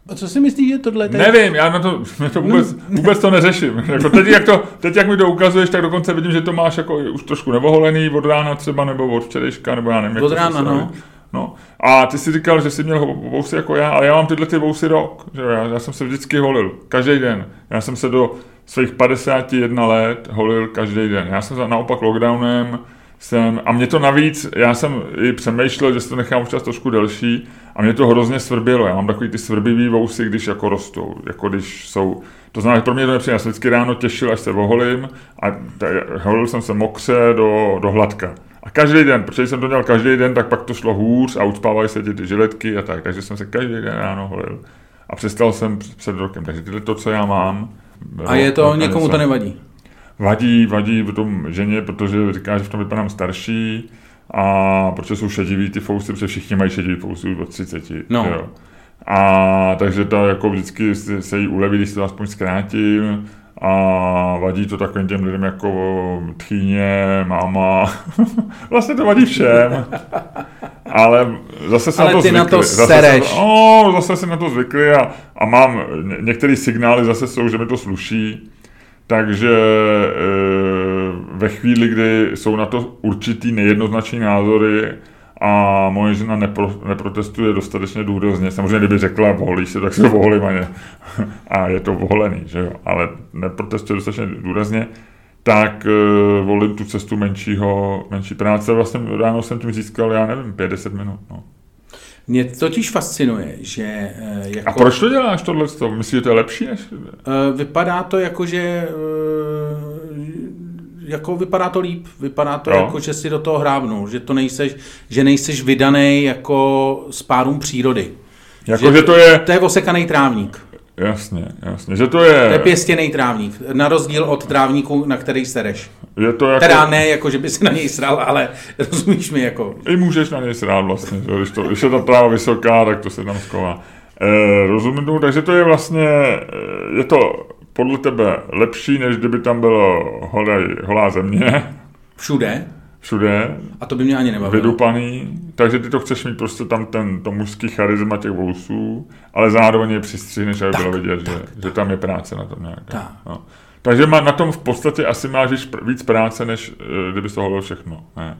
Speaker 1: A co si myslíš, že tohle...
Speaker 2: Tady... Nevím, já na to, mě to vůbec, vůbec to neřeším. Jako teď, jak to, teď, jak mi to ukazuješ, tak dokonce vidím, že to máš jako už trošku nevoholený od rána třeba, nebo od včerejška, nebo já nevím.
Speaker 1: Od rána, no.
Speaker 2: No. A ty si říkal, že jsi měl vousy jako já, ale já mám tyhle ty vousy rok. Že já, já jsem se vždycky holil, každý den. Já jsem se do svých 51 let holil každý den. Já jsem naopak lockdownem jsem, a mě to navíc, já jsem i přemýšlel, že si to nechám občas trošku delší, a mě to hrozně svrbilo. Já mám takový ty svrbivý vousy, když jako rostou, jako když jsou, to znamená, pro mě to se vždycky ráno těšil, až se oholím a holil jsem se mokře do, do hladka. A každý den, protože jsem to dělal každý den, tak pak to šlo hůř a ucpávaly se ty, ty žiletky a tak, takže jsem se každý den ráno holil. A přestal jsem před rokem, takže tyhle to, co já mám.
Speaker 1: A je to, někomu to nevadí?
Speaker 2: Vadí, vadí v tom ženě, protože říká, že v tom vypadám starší a protože jsou šedivý ty fousy, protože všichni mají šedivý fousy od 30. No. Jo. A takže to jako vždycky se jí uleví, když to aspoň zkrátím a vadí to takovým těm lidem jako tchýně, máma, vlastně to vadí všem. Ale zase se
Speaker 1: Ale
Speaker 2: na to
Speaker 1: ty
Speaker 2: zvykli.
Speaker 1: na to
Speaker 2: zase,
Speaker 1: sereš.
Speaker 2: Se, oh, zase se na to zvykli a, a mám, ně, některé signály zase jsou, že mi to sluší. Takže e, ve chvíli, kdy jsou na to určitý nejednoznačný názory a moje žena nepro, neprotestuje dostatečně důrazně, samozřejmě kdyby řekla, voholíš se, tak se voholím a, a je to voholený, že jo? ale neprotestuje dostatečně důrazně, tak e, volím tu cestu menšího, menší práce. Vlastně ráno jsem tím získal, já nevím, 50 minut. No.
Speaker 1: Mě totiž fascinuje, že... eh, Jako,
Speaker 2: A proč to děláš tohle? Myslíš, že to je lepší? Než...
Speaker 1: Eh, Vypadá to jako, že jako vypadá to líp, vypadá to
Speaker 2: Jo.
Speaker 1: jako, že si do toho hrábnul, že to nejseš, že nejseš vydaný jako spárům přírody.
Speaker 2: Jako, že to je...
Speaker 1: To je osekaný trávník.
Speaker 2: Jasně, jasně, že to je...
Speaker 1: To je pěstěný trávník, na rozdíl od trávníku, na který sereš.
Speaker 2: Je to jako...
Speaker 1: Teda ne, jako že by si na něj sral, ale rozumíš mi, jako...
Speaker 2: I můžeš na něj srát vlastně, že? Když, to, když je ta tráva vysoká, tak to se tam sková. E, rozumím tomu, takže to je vlastně, eh, je to podle tebe lepší, než kdyby tam bylo holá, holá země,
Speaker 1: Všude.
Speaker 2: všude,
Speaker 1: A to by mě ani nebavilo.
Speaker 2: vydupaný, takže ty to chceš mít prostě tam ten, to mužský charisma těch vousů, ale zároveň je přistřihneš, aby
Speaker 1: Tak,
Speaker 2: bylo vidět,
Speaker 1: tak,
Speaker 2: že, že tam je práce na tom nějaká.
Speaker 1: Tak.
Speaker 2: No. Takže má, na tom v podstatě asi máš víc práce, než eh, kdyby to holil všechno. Ne?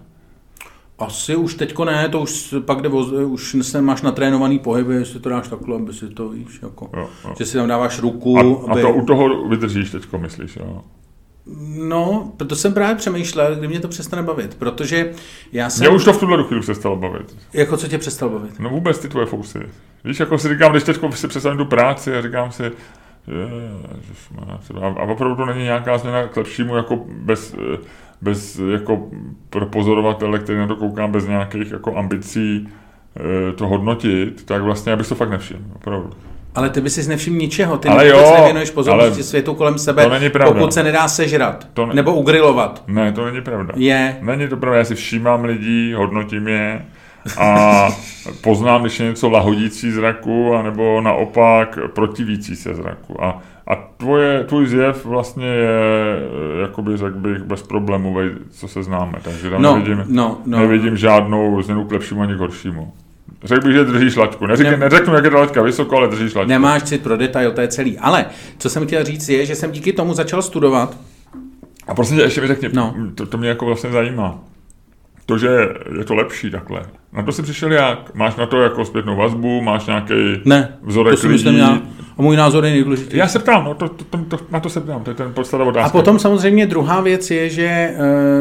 Speaker 1: Asi už teďko ne, to už pak jde už se máš natrénovaný pohyby, jestli to dáš takhle, aby si to víš, jako,
Speaker 2: Jo, jo.
Speaker 1: že si tam dáváš ruku,
Speaker 2: A, a
Speaker 1: aby...
Speaker 2: to u toho vydržíš teďko, myslíš, jo?
Speaker 1: No, proto jsem právě přemýšlel, kdy mě to přestane bavit, protože já jsem...
Speaker 2: Mě už to v tuhle chvíli přestalo bavit.
Speaker 1: Jako co tě přestal bavit?
Speaker 2: No vůbec ty tvoje fousy. Víš, jako si říkám, když teďko si představím tu práci a říkám si, ježišmarja, třeba- a opravdu to není nějaká změna k lepšímu, jako bez, eh, bez jako pro pozorovatele, který na to kouká bez nějakých jako ambicí eh, to hodnotit, tak vlastně já bych to fakt nevšiml, opravdu.
Speaker 1: Ale ty by si nevšiml ničeho, ty
Speaker 2: Ale
Speaker 1: vůbec
Speaker 2: jo,
Speaker 1: nevěnuješ pozornosti světu kolem sebe,
Speaker 2: to není pravda.
Speaker 1: pokud se nedá sežrat,
Speaker 2: To ne-
Speaker 1: nebo ugrilovat.
Speaker 2: Ne, to není pravda.
Speaker 1: Je.
Speaker 2: Není to pravda, já si všímám lidí, hodnotím je a poznám, když je něco lahodící zraku, anebo naopak protivící se zraku. A, a tvoje, tvůj zjev vlastně je, eh, jakoby řekl bych, bezproblémový, co se známe. Takže tam
Speaker 1: No,
Speaker 2: nevidím,
Speaker 1: no, no.
Speaker 2: nevidím žádnou změnu k lepšímu ani k horšímu. Řekl bych, že držíš laťku. Neřeknu,
Speaker 1: Ne-
Speaker 2: neřeknu, jak je ta laťka vysoko, ale držíš laťku.
Speaker 1: Nemáš cit pro detail, to je celý. Ale co jsem chtěl říct je, že jsem díky tomu začal studovat.
Speaker 2: A prosím tě, ještě mi řekni,
Speaker 1: No.
Speaker 2: to, to mě jako vlastně zajímá. To, že je to lepší takhle. Na to jsi přišel jak? Máš na to jako zpětnou vazbu, máš nějaký
Speaker 1: Ne,
Speaker 2: vzorek
Speaker 1: to myslím
Speaker 2: lidí?
Speaker 1: já. A můj názor je nejdůležitější.
Speaker 2: Já se ptám, no, to, to, to, to, na to se ptám, to je ten podstata otázka.
Speaker 1: A potom samozřejmě druhá věc je, že e,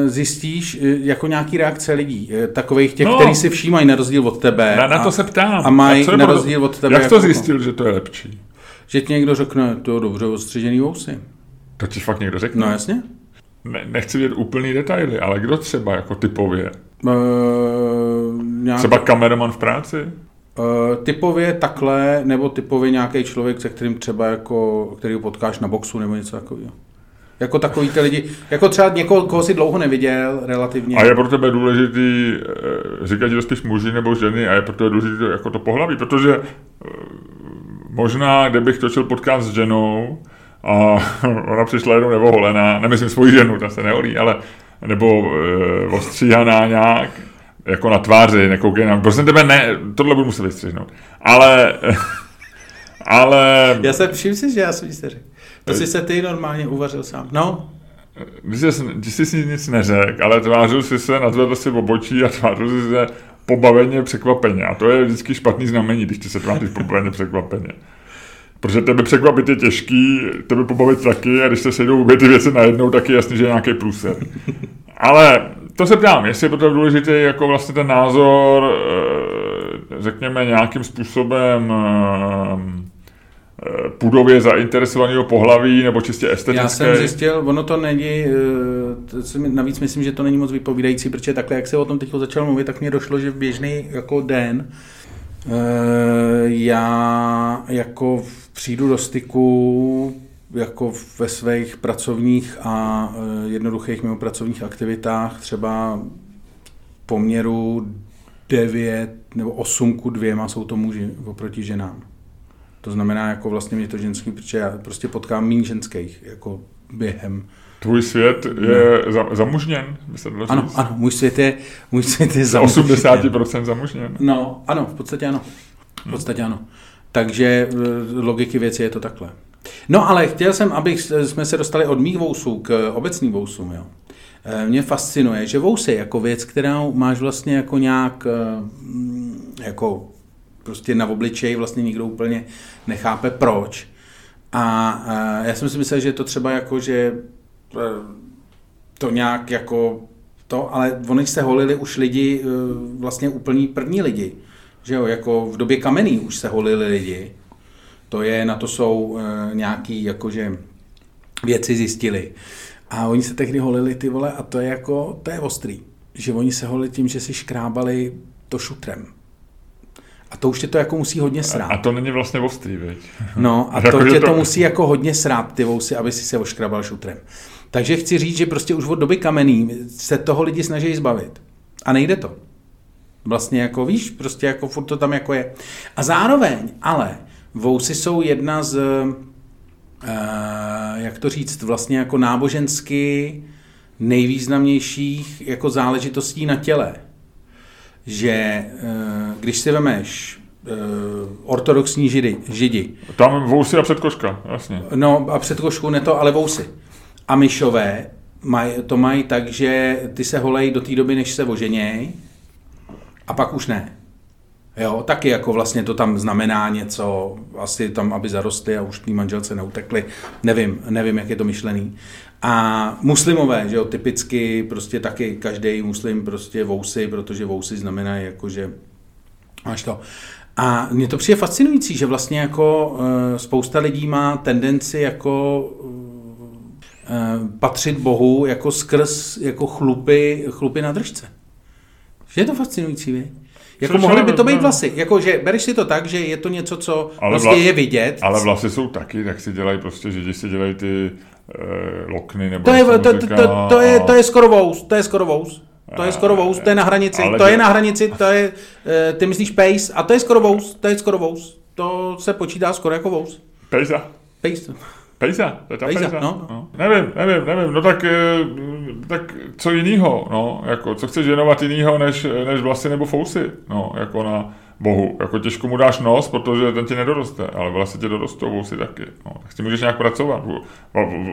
Speaker 1: zjistíš e, jako nějaký reakce lidí, e, takových těch,
Speaker 2: No.
Speaker 1: no. kteří si všímají na rozdíl od tebe.
Speaker 2: na, na to
Speaker 1: a,
Speaker 2: se ptám.
Speaker 1: A mají na rozdíl od tebe.
Speaker 2: Jak
Speaker 1: jako-
Speaker 2: to zjistil, že to je lepší?
Speaker 1: Že ti někdo řekne, to je dobře ostřižený vousy.
Speaker 2: To ti fakt někdo řekne?
Speaker 1: No jasně.
Speaker 2: Ne, nechci vědět úplný detaily, ale kdo třeba jako typově?
Speaker 1: E, nějak,
Speaker 2: Třeba kameraman v práci?
Speaker 1: E, typově takhle, nebo typově nějaký člověk, se kterým třeba jako, který ho potkáš na boxu nebo něco takového. Jako takový ty lidi, jako třeba někoho, koho si dlouho neviděl, relativně.
Speaker 2: A je pro tebe důležitý eh, říkat, že spíš muži nebo ženy a je pro tebe důležitý jako to pohlaví, protože eh, možná, kdybych točil podcast s ženou a ona přišla jenom nevoholená, nemyslím svoji ženu, ta se neholí, ale nebo e, ostříhaná nějak, jako na tváři, nekoukej nám, prosím tebe, ne, tohle budu muset vystřihnout, ale, ale,
Speaker 1: Já se všim si, že já jsem nic neřekl. To jsi se ty normálně uvařil sám. No,
Speaker 2: Když jsi, když jsi si nic neřekl, ale tvářil jsi se, nadvedl si obočí a tvářil jsi se pobaveně překvapeně. A to je vždycky špatný znamení, když ty se tváříš pobaveně překvapeně. Protože tebe překvapit je těžký, tebe pobavit taky a když se sejdou obě ty věci najednou, tak je jasný, že je nějaký průser. Ale to se ptám, jestli je tebe důležitý jako vlastně ten názor e, řekněme, nějakým způsobem půdově zainteresovaného pohlaví nebo čistě estetické?
Speaker 1: Já jsem zjistil, ono to není, navíc myslím, že to není moc vypovídající, protože takhle, jak se o tom teď začal mluvit, tak mě došlo, že v běžný jako den já jako přijdu do styku jako ve svých pracovních a e, jednoduchých mimo pracovních aktivitách třeba poměru 9 nebo 8 ku 2 jsou to muži oproti ženám. To znamená, jako vlastně mě to ženský, protože já prostě potkám méně ženských, jako během.
Speaker 2: Tvůj svět je no. za, zamužněn, by se dalo
Speaker 1: Ano, ano, můj svět je, můj svět je
Speaker 2: zamužněn. 80% zamužněn.
Speaker 1: No, ano, v podstatě ano. V podstatě ano. Takže e, logiky věci je to takhle. No ale chtěl jsem, aby jsme se dostali od mých vousů k obecným vousům. Jo. E, mě fascinuje, že vousy jako věc, kterou máš vlastně jako nějak e, jako prostě na obličeji vlastně nikdo úplně nechápe proč. A já jsem si myslel, že je to třeba jako, že to nějak jako to, ale oni se holili už lidi, vlastně úplní první lidi že jo, jako v době kamenný už se holili lidi. To je, na to jsou e, nějaký jakože věci zjistili. A oni se tehdy holili ty vole a to je jako, to je ostrý. Že oni se holili tím, že si škrábali to šutrem. A to už tě to jako musí hodně srát.
Speaker 2: A, a to není vlastně ostrý, veď?
Speaker 1: No a to jako, tě to... to musí jako hodně srát, ty vousy, aby si se oškrabal šutrem. Takže chci říct, že prostě už od doby kamenný se toho lidi snaží zbavit. A nejde to. Vlastně jako víš, prostě jako furt to tam jako je. A zároveň, ale vousy jsou jedna z, uh, jak to říct, vlastně jako nábožensky nejvýznamnějších jako záležitostí na těle. Že uh, když si vemeš uh, ortodoxní židy, židi.
Speaker 2: Tam vousy a předkoška, jasně.
Speaker 1: No a předkošku ne to, ale vousy. A myšové maj, to mají tak, že ty se holejí do té doby, než se oženějí a pak už ne. Jo, taky jako vlastně to tam znamená něco, asi tam, aby zarostly a už tý manželce neutekly. Nevím, nevím, jak je to myšlený. A muslimové, že jo, typicky prostě taky každý muslim prostě vousy, protože vousy znamená jako, že máš to. A mně to přijde fascinující, že vlastně jako uh, spousta lidí má tendenci jako uh, patřit Bohu jako skrz jako chlupy, chlupy na držce. Že je to fascinující, vy? Jako Co mohly by to být vlasy. Jako, že bereš si to tak, že je to něco, co ale vlastně vlas, je vidět.
Speaker 2: Ale vlasy jsou taky, tak si dělají prostě, že když si dělají ty e, lokny nebo
Speaker 1: to je, to, to, to, to, je, to je skoro vous, to je skoro vous. To je skoro vous, to je na hranici, ale to je na hranici, to je, e, ty myslíš pace a to je skoro vous, to je skoro vous. To se počítá skoro jako vous.
Speaker 2: Pejza.
Speaker 1: Pejza.
Speaker 2: Pejza, to je ta
Speaker 1: pejza, pejza. No.
Speaker 2: no. Nevím, nevím, nevím, no tak, eh, tak co jinýho, no, jako, co chceš věnovat jinýho, než, než vlasy nebo fousy, no, jako na bohu, jako těžko mu dáš nos, protože ten ti nedoroste, ale vlasy tě dorostou, vousy taky, no, tak s tím můžeš nějak pracovat,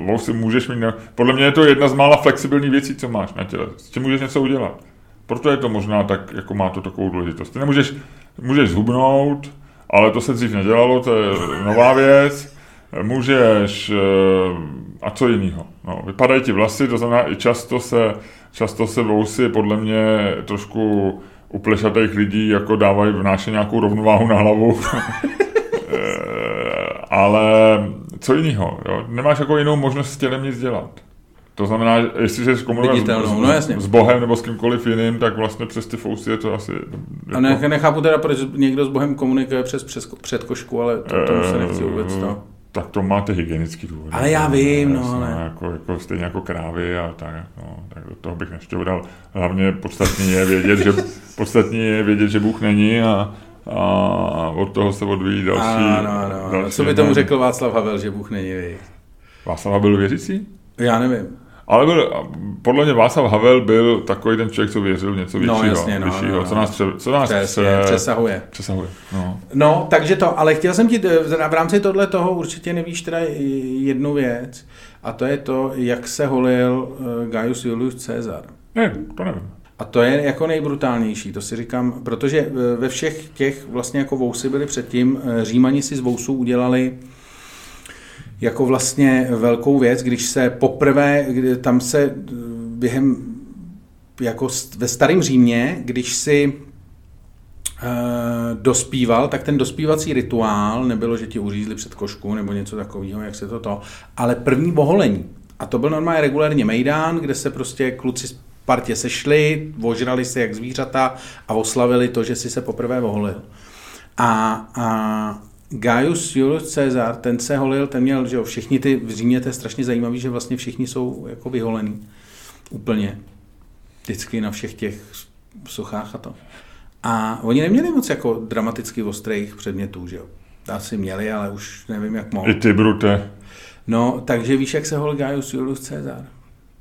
Speaker 2: vousy můžeš mít, podle mě je to jedna z mála flexibilních věcí, co máš na těle, s tím můžeš něco udělat, proto je to možná tak, jako má to takovou důležitost, ty nemůžeš, můžeš zhubnout, ale to se dřív nedělalo, to je nová věc, můžeš, eh, a co jiného. No, vypadají ti vlasy, to znamená i často se, často se vousy podle mě trošku u plešatých lidí jako dávají vnášet nějakou rovnováhu na hlavu. Eh, ale co jiného, nemáš jako jinou možnost s tělem nic dělat. To znamená, jestliže komunikuješ s, no, jasně. s Bohem nebo s kýmkoliv jiným, tak vlastně přes ty fousy je to asi...
Speaker 1: A ne, nechápu teda, proč někdo s Bohem komunikuje přes, přes předkošku, ale to, tomu se nechci vůbec to
Speaker 2: tak to máte hygienický důvod.
Speaker 1: Ale já vím, no, ale...
Speaker 2: Jako, jako, stejně jako krávy a tak, no, tak do toho bych nešťoural. Hlavně podstatní je vědět, že, podstatní je vědět, že Bůh není a, a od toho se odvíjí další...
Speaker 1: Ano, ano, ano. Co by tomu řekl Václav Havel, že Bůh není, vy?
Speaker 2: Václav Havel věřící?
Speaker 1: Já nevím.
Speaker 2: Ale byl, podle mě Václav Havel byl takový ten člověk, co věřil něco většího,
Speaker 1: no, jasně, no,
Speaker 2: vyššího,
Speaker 1: no,
Speaker 2: co nás, pře, co nás
Speaker 1: Přesně, pře, přesahuje.
Speaker 2: přesahuje no.
Speaker 1: no, takže to, ale chtěl jsem ti v rámci tohle toho určitě nevíš teda jednu věc, a to je to, jak se holil uh, Gaius Julius Caesar.
Speaker 2: Ne, to nevím.
Speaker 1: A to je jako nejbrutálnější, to si říkám, protože eh, ve všech těch vlastně jako vousy byly předtím, eh, Římani si z vousů udělali jako vlastně velkou věc, když se poprvé, kdy tam se eh, během, jako ve starém Římě, když si dospíval, tak ten dospívací rituál nebylo, že ti uřízli před košku nebo něco takového, jak se to to, ale první boholení. A to byl normálně regulárně mejdán, kde se prostě kluci partě sešli, ožrali se jak zvířata a oslavili to, že si se poprvé oholil. A, a Gaius Julius Caesar, ten se holil, ten měl, že jo, všichni ty v Římě, to je strašně zajímavý, že vlastně všichni jsou jako vyholený. Úplně. Vždycky na všech těch suchách a to. A oni neměli moc jako dramaticky ostrých předmětů, že jo. Asi měli, ale už nevím, jak mohl.
Speaker 2: I ty, Brute.
Speaker 1: No, takže víš, jak se hol Gaius Julius Caesar?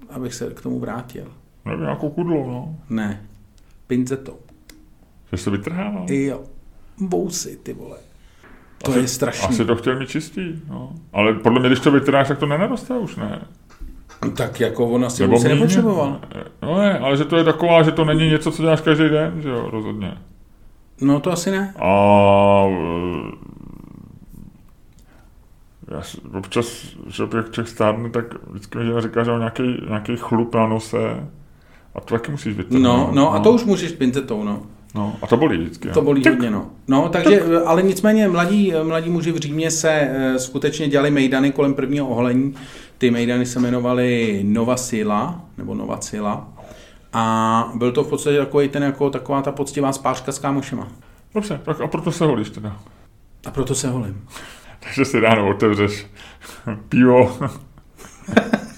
Speaker 1: Abych se k tomu vrátil.
Speaker 2: Nevím, nějakou kudlou, no.
Speaker 1: Ne. Pinzetou.
Speaker 2: Že se vytrhával?
Speaker 1: Jo. Bousy, ty vole. To
Speaker 2: asi,
Speaker 1: je strašný.
Speaker 2: Asi to chtěl mít čistý, no. Ale podle mě, když to vytrháš, tak to nenaroste už, ne?
Speaker 1: Tak jako on asi Nebo se nepotřeboval.
Speaker 2: No ne, ale že to je taková, že to není něco, co děláš každý den, že jo, rozhodně.
Speaker 1: No to asi ne.
Speaker 2: A já občas, že jak člověk stárne, tak vždycky mi říká, že mám nějaký, nějaký chlup na nose a to taky musíš vytrhnout.
Speaker 1: No, no, a to už můžeš pincetou, no.
Speaker 2: No, a to bolí vždycky.
Speaker 1: To bolí hodně, no. No, takže, tak. ale nicméně mladí, mladí muži v Římě se e, skutečně dělali mejdany kolem prvního oholení. Ty mejdany se jmenovaly Nova Sila, nebo Nova Sila. A byl to v podstatě takový ten, jako taková ta poctivá spářka s kámošema.
Speaker 2: Dobře, tak a proto se holíš teda.
Speaker 1: A proto se holím.
Speaker 2: Takže si ráno otevřeš pivo.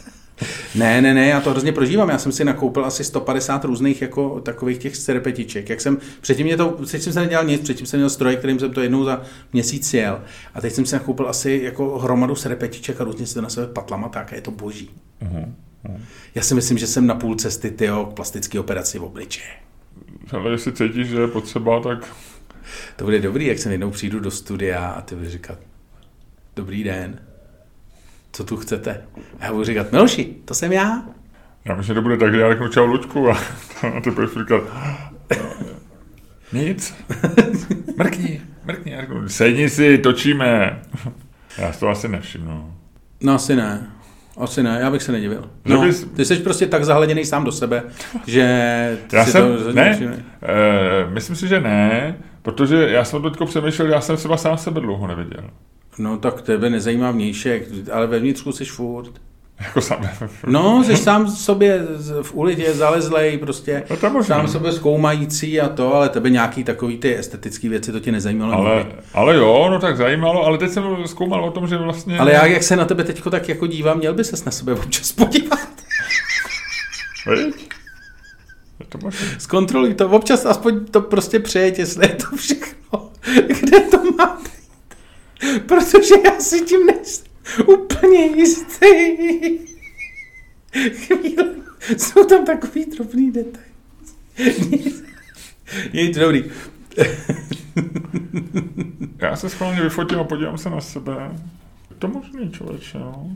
Speaker 1: ne, ne, ne, já to hrozně prožívám. Já jsem si nakoupil asi 150 různých jako takových těch serpetiček. Jak jsem, předtím mě to, předtím jsem se nedělal nic, předtím jsem měl stroj, kterým jsem to jednou za měsíc jel. A teď jsem si nakoupil asi jako hromadu serpetiček a různě si to na sebe patlama, tak je to boží. Uh-huh. Já si myslím, že jsem na půl cesty tyjo, k plastické operaci v obličeji.
Speaker 2: Ale jestli cítíš, že je potřeba, tak...
Speaker 1: To bude dobrý, jak se jednou přijdu do studia a ty budeš říkat, dobrý den, co tu chcete? A já budu říkat, Miloši, to jsem já.
Speaker 2: Já myslím, že to bude tak, že já řeknu čau Lučku a, a ty budeš říkat, nic, mrkni, mrkni. Já řeknu, sedni si, točíme. Já to asi nevšimnu.
Speaker 1: No asi ne. Asi ne, já bych se nedivil. No, bys... Ty jsi prostě tak zahleděný sám do sebe, že
Speaker 2: já si jsem, to ne, uh, myslím si, že ne, protože já jsem teď přemýšlel, já jsem třeba sám sebe dlouho neviděl.
Speaker 1: No tak tebe nezajímá vnějšek, ale ve vnitřku jsi furt.
Speaker 2: Jako sám.
Speaker 1: No, jsi sám sobě v ulici zalezlej, prostě no sám sobě zkoumající a to, ale tebe nějaký takový ty estetické věci, to tě nezajímalo.
Speaker 2: Ale, ale jo, no tak zajímalo, ale teď jsem zkoumal o tom, že vlastně...
Speaker 1: Ale já, jak se na tebe teďko tak jako dívám, měl by ses na sebe občas podívat.
Speaker 2: To možná.
Speaker 1: Zkontroluj to, občas aspoň to prostě přejet, jestli je to všechno. Kde to máte? Protože já si tím nejsem úplně jistý. Chvíle. Jsou tam takový drobný detail. Je to dobrý.
Speaker 2: Já se schválně vyfotím a podívám se na sebe. Je to možný, člověče, no.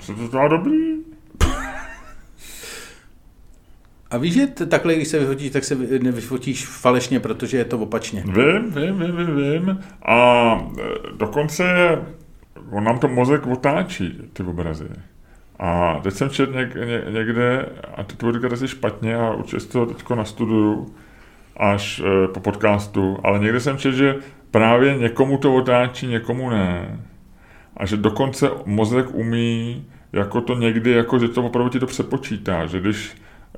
Speaker 2: Se to zdá dobrý.
Speaker 1: A víš, že takhle, když se vyfotíš, tak se nevyfotíš falešně, protože je to opačně.
Speaker 2: Vím, vím, vím, vím, vím. A e, dokonce on nám to mozek otáčí, ty obrazy. A teď jsem četl něk, ně, někde, a ty to říkat asi špatně a určitě to teď nastuduju až e, po podcastu, ale někde jsem četl, že právě někomu to otáčí, někomu ne. A že dokonce mozek umí jako to někdy, jako že to opravdu ti to přepočítá, že když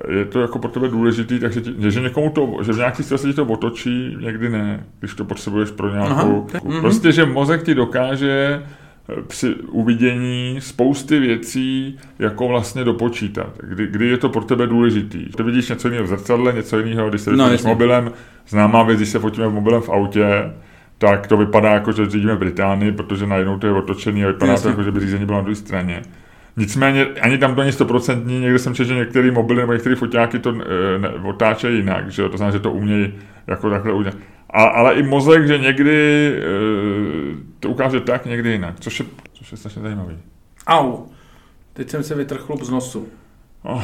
Speaker 2: je to jako pro tebe důležitý, takže ti, že někomu to, že v nějaký situaci ti to otočí, někdy ne, když to potřebuješ pro nějakou... Aha, mhm. prostě, že mozek ti dokáže eh, při uvidění spousty věcí jako vlastně dopočítat, kdy, kdy je to pro tebe důležitý. Ty vidíš něco jiného v zrcadle, něco jiného, když se no, mobilem, známá věc, když se fotíme mobilem v autě, tak to vypadá jako, že řídíme Británii, protože najednou to je otočený a vypadá Jasně. to jako, že by řízení bylo na druhé straně. Nicméně ani tam to není stoprocentní, někde jsem četl, že některé mobily nebo některé foťáky to e, ne, otáčejí jinak, že to znamená, že to umějí jako takhle udělat. A, ale i mozek, že někdy e, to ukáže tak, někdy jinak, což je, což je strašně zajímavý.
Speaker 1: Au, teď jsem se vytrhl z nosu.
Speaker 2: Oh,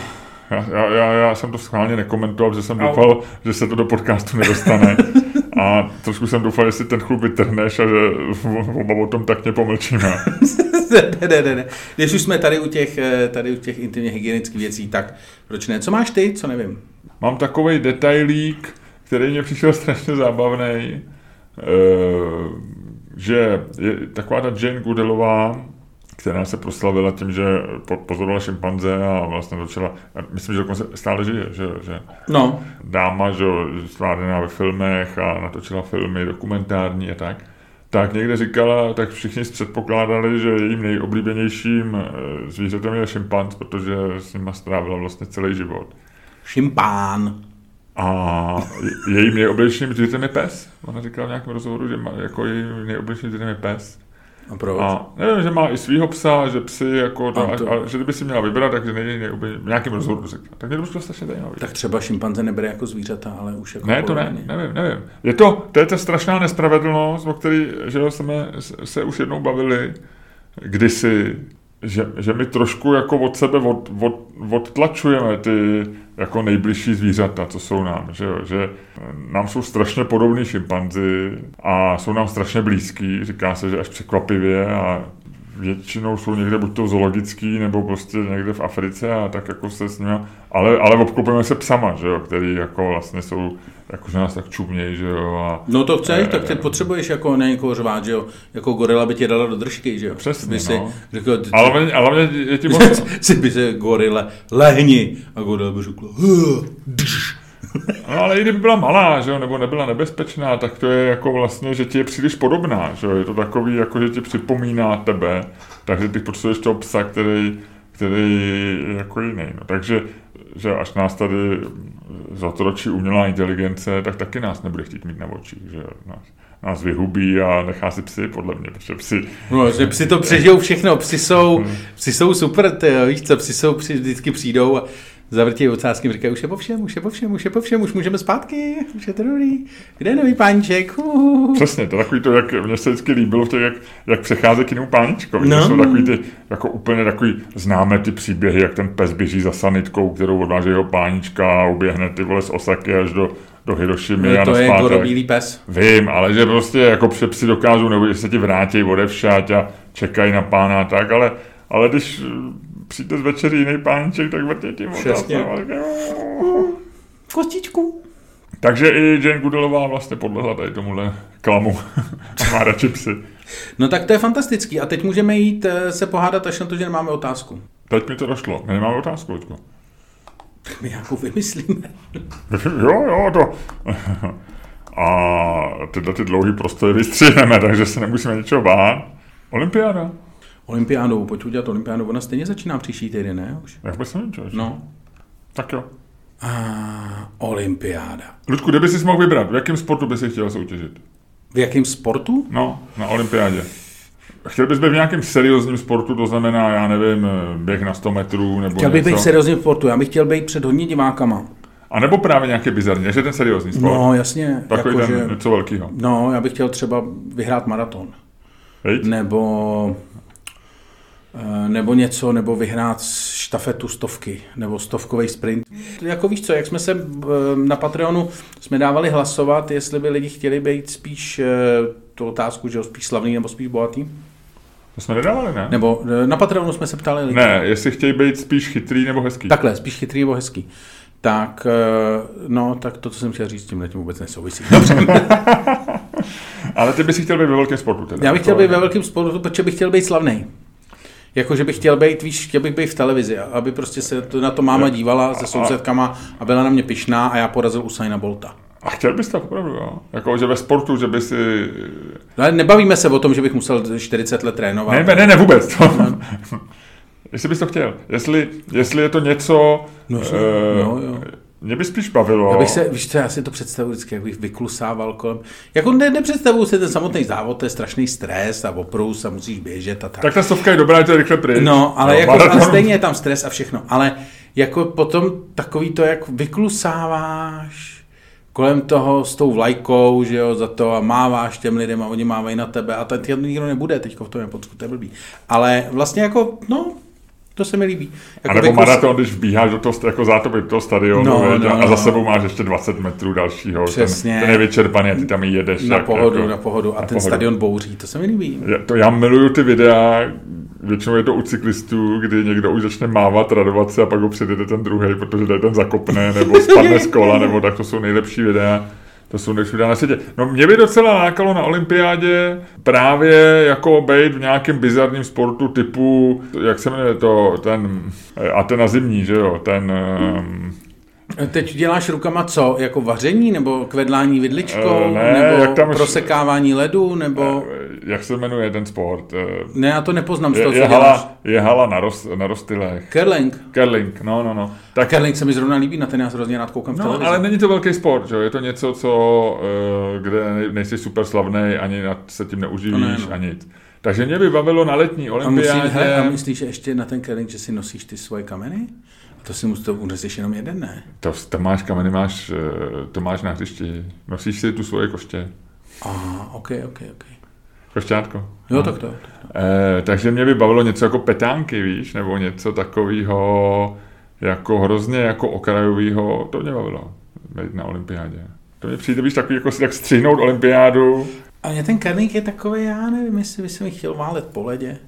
Speaker 2: já, já, já, já jsem to schválně nekomentoval, protože jsem Au. doufal, že se to do podcastu nedostane. A trošku jsem doufal, že si ten chlup vytrhneš a že oba o tom tak pomlčíme.
Speaker 1: ne, ne, ne, ne. Když už jsme tady u těch, eh, tady u těch intimně hygienických věcí, tak proč ne? Co máš ty, co nevím?
Speaker 2: Mám takový detailík, který mě přišel strašně zábavný, že je taková ta Jane Goodelová, která se proslavila tím, že pozorovala šimpanze a vlastně začala, myslím, že dokonce stále žije, že, že
Speaker 1: no.
Speaker 2: dáma, že stvárněná ve filmech a natočila filmy dokumentární a tak, tak někde říkala, tak všichni předpokládali, že jejím nejoblíbenějším eh, zvířetem je šimpanz, protože s nima strávila vlastně celý život.
Speaker 1: Šimpán.
Speaker 2: A jejím nejoblíbenějším zvířetem je pes. Ona říkala v nějakém rozhovoru, že jako jejím nejoblíbenějším zvířetem je pes.
Speaker 1: A proč?
Speaker 2: A nevím, že má i svého psa, že psy, jako, to, a to... a, že kdyby si měla vybrat, takže nejde nejubil, nějakým rozhodu řekl. Tak mě to bylo strašně zajímavé.
Speaker 1: Tak třeba šimpanze nebere jako zvířata, ale už jako
Speaker 2: Ne, to ne, nevím, nevím. Je to, to je ta strašná nespravedlnost, o které že jsme se už jednou bavili kdysi, že, že my trošku jako od sebe od, od, odtlačujeme ty jako nejbližší zvířata, co jsou nám, že, jo? že nám jsou strašně podobní šimpanzi a jsou nám strašně blízký, říká se, že až překvapivě a většinou jsou někde buď to zoologický, nebo prostě někde v Africe a tak jako se s nimi, ale, ale obklopujeme se psama, že jo, který jako vlastně jsou, jako že nás tak čumějí, že jo. A,
Speaker 1: no to chceš, e, tak ty potřebuješ jako na někoho řvát, že jo, jako gorila by tě dala do držky, že jo.
Speaker 2: Přesně,
Speaker 1: by si
Speaker 2: no.
Speaker 1: řekl, ty,
Speaker 2: ale, ale mě je ti moc...
Speaker 1: si by se gorile, lehni, a gorila by řekl,
Speaker 2: No ale i kdyby byla malá, že jo, nebo nebyla nebezpečná, tak to je jako vlastně, že ti je příliš podobná, že jo, je to takový, jako že ti připomíná tebe, takže ty potřebuješ toho psa, který, který je jako jiný. No. Takže že až nás tady zatročí umělá inteligence, tak taky nás nebude chtít mít na očích, že nás, nás vyhubí a nechá si psy, podle mě, protože psy...
Speaker 1: No, že psy to přežijou všechno, psy jsou, psy jsou super, ty, víš co, psy jsou, vždycky přijdou a zavrtí ocásky, říkají, už je po všem, už je po všem, už je po všem, už můžeme zpátky, už je to dobrý. Kde je nový páníček?
Speaker 2: Uh. Přesně, to takový to, jak mě se vždycky líbilo v těch, jak, jak přechází k jinému páničkovi. No. To jsou takový ty, jako úplně takový, známe ty příběhy, jak ten pes běží za sanitkou, kterou odváží jeho pánička a uběhne ty vole z Osaky až do, do Hirošimy
Speaker 1: no, a to je gorobílý pes.
Speaker 2: Vím, ale že prostě jako psi dokážou, nebo že se ti vrátí odevšať a čekají na pána a tak, ale, ale když přijde z večeří jiný páníček, tak vrtě tím.
Speaker 1: Kostičku.
Speaker 2: Takže i Jane Goodelová vlastně podlehla tady tomuhle klamu. Má radši psy.
Speaker 1: No tak to je fantastický. A teď můžeme jít eh, se pohádat až na to, že nemáme otázku.
Speaker 2: Teď mi to došlo. My nemáme otázku, Luďko.
Speaker 1: Tak my nějakou vymyslíme.
Speaker 2: jo, jo, to... A tyhle ty dlouhý prostory vystřihneme, takže se nemusíme ničeho bát. Olympiáda
Speaker 1: olympiádou, pojď udělat olympiádu, ona stejně začíná příští týden, ne? Už.
Speaker 2: Vůbec nevím, čo,
Speaker 1: No.
Speaker 2: Tak jo.
Speaker 1: A, olympiáda.
Speaker 2: Ludku, kde bys si mohl vybrat? V jakém sportu bys si chtěl soutěžit?
Speaker 1: V jakém sportu?
Speaker 2: No, na olympiádě. Chtěl bys být v nějakém seriózním sportu, to znamená, já nevím, běh na 100 metrů nebo
Speaker 1: Chtěl bych být v seriózním sportu, já bych chtěl být před hodně divákama.
Speaker 2: A nebo právě nějaké bizarní, je ten seriózní sport.
Speaker 1: No, jasně.
Speaker 2: Takový jako, ten že, něco velkého.
Speaker 1: No, já bych chtěl třeba vyhrát maraton.
Speaker 2: Hejt.
Speaker 1: Nebo nebo něco, nebo vyhrát štafetu stovky, nebo stovkový sprint. Jako víš co, jak jsme se eh, na Patreonu jsme dávali hlasovat, jestli by lidi chtěli být spíš eh, tu otázku, že spíš slavný nebo spíš bohatý.
Speaker 2: To jsme nedávali, ne?
Speaker 1: Nebo na Patreonu jsme se ptali lidi.
Speaker 2: Ne, jestli chtějí být spíš chytrý nebo hezký.
Speaker 1: Takhle, spíš chytrý nebo hezký. Tak, no, tak to, co jsem chtěl říct, tím tím vůbec nesouvisí. Dobře.
Speaker 2: Ale ty bys chtěl být ve velkém sportu teda.
Speaker 1: Já bych chtěl být ve velkém sportu, protože bych chtěl být slavný. Jako, že bych chtěl být, víš, chtěl bych být v televizi, aby prostě se to, na to máma dívala se sousedkama a byla na mě pišná a já porazil Usaina Bolta.
Speaker 2: A chtěl bys to opravdu, jo? Jako, že ve sportu, že by si...
Speaker 1: No, nebavíme se o tom, že bych musel 40 let trénovat.
Speaker 2: Ne, ne, ne, vůbec. To... No. Jestli bys to chtěl. Jestli, jestli je to něco...
Speaker 1: No, uh, no, jo.
Speaker 2: Mě by spíš bavilo.
Speaker 1: Já bych se, víš co, já si to představuji vždycky, jak bych vyklusával kolem. Jako ne, nepředstavuju si ten samotný závod, to je strašný stres a oprus a musíš běžet a tak.
Speaker 2: Tak ta stovka je dobrá, to je rychle pryč.
Speaker 1: No, ale, no, jako, ale stejně je tam stres a všechno. Ale jako potom takový to, jak vyklusáváš kolem toho s tou vlajkou, že jo, za to a máváš těm lidem a oni mávají na tebe a ten nikdo nebude teď v tom Japonsku, to je blbý. Ale vlastně jako, no, to se mi líbí.
Speaker 2: Jako a nebo vyklus... maraton, když vbíháš do toho, jako zátoby do toho stadionu no, no, a za no. sebou máš ještě 20 metrů dalšího.
Speaker 1: Přesně.
Speaker 2: Ten, ten je vyčerpaný a ty tam jedeš.
Speaker 1: Na jak, pohodu, jako, na pohodu. A na ten pohodu. stadion bouří, to se mi líbí.
Speaker 2: Já, to já miluju ty videa, většinou je to u cyklistů, kdy někdo už začne mávat, radovat se a pak ho přijede ten druhý, protože tady ten zakopne, nebo spadne z kola, nebo tak to jsou nejlepší videa. To jsou videa na světě. No mě by docela lákalo na olympiádě právě jako být v nějakém bizarním sportu typu, jak se jmenuje to, ten, a ten na zimní, že jo, ten, um,
Speaker 1: Teď děláš rukama co? Jako vaření nebo kvedlání vidličkou?
Speaker 2: Eh, ne,
Speaker 1: nebo
Speaker 2: jak tam-
Speaker 1: prosekávání ledu? Nebo...
Speaker 2: jak se jmenuje ten sport? Eh,
Speaker 1: Ne, já to nepoznám z toho,
Speaker 2: Je,
Speaker 1: co
Speaker 2: je,
Speaker 1: děláš.
Speaker 2: hala, je hala na, roz, na rozstylech.
Speaker 1: Curling.
Speaker 2: Curling, no, no, no.
Speaker 1: Tak curling se mi zrovna líbí, na ten já hrozně rád koukám v
Speaker 2: No,
Speaker 1: televizi.
Speaker 2: ale není to velký sport, že? je to něco, co, eh, kde nej- nejsi super slavný, ani se tím neuživíš,
Speaker 1: To ne, no.
Speaker 2: a nic. Takže mě by bavilo na letní
Speaker 1: a, musí,
Speaker 2: olympiádě.
Speaker 1: hele, a myslíš, že ještě na ten curling, že si nosíš ty svoje kameny? To si musíš to uneseš jenom jeden, ne?
Speaker 2: To, to máš kameny, máš, eh, to máš na hřišti. Nosíš si tu svoje koště.
Speaker 1: Aha, ok, ok, ok.
Speaker 2: Košťátko.
Speaker 1: Jo, tak to.
Speaker 2: Eh, takže mě by bavilo něco jako petánky, víš, nebo něco takového jako hrozně jako okrajového, to mě bavilo, být na olympiádě. To mě přijde, víš, takový jako si tak střihnout olympiádu.
Speaker 1: A mě ten curling je takový, já nevím, jestli by se mi chtěl válet po ledě.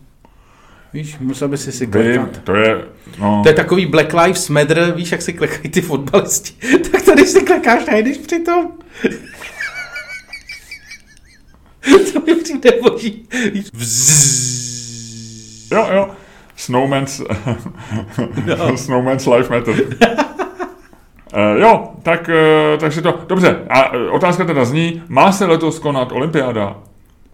Speaker 1: Víš, musel by si si
Speaker 2: Vím,
Speaker 1: klekat.
Speaker 2: to je, no,
Speaker 1: To je takový Black Lives Matter, víš, jak si klekají ty fotbalisti. tak tady si klekáš a jedeš přitom. to mi přijde boží.
Speaker 2: Jo, jo, Snowman's,
Speaker 1: No.
Speaker 2: Snowman's Life Matter. Uh, jo, tak, uh, takže to, dobře, a uh, otázka teda zní, má se letos konat olympiáda?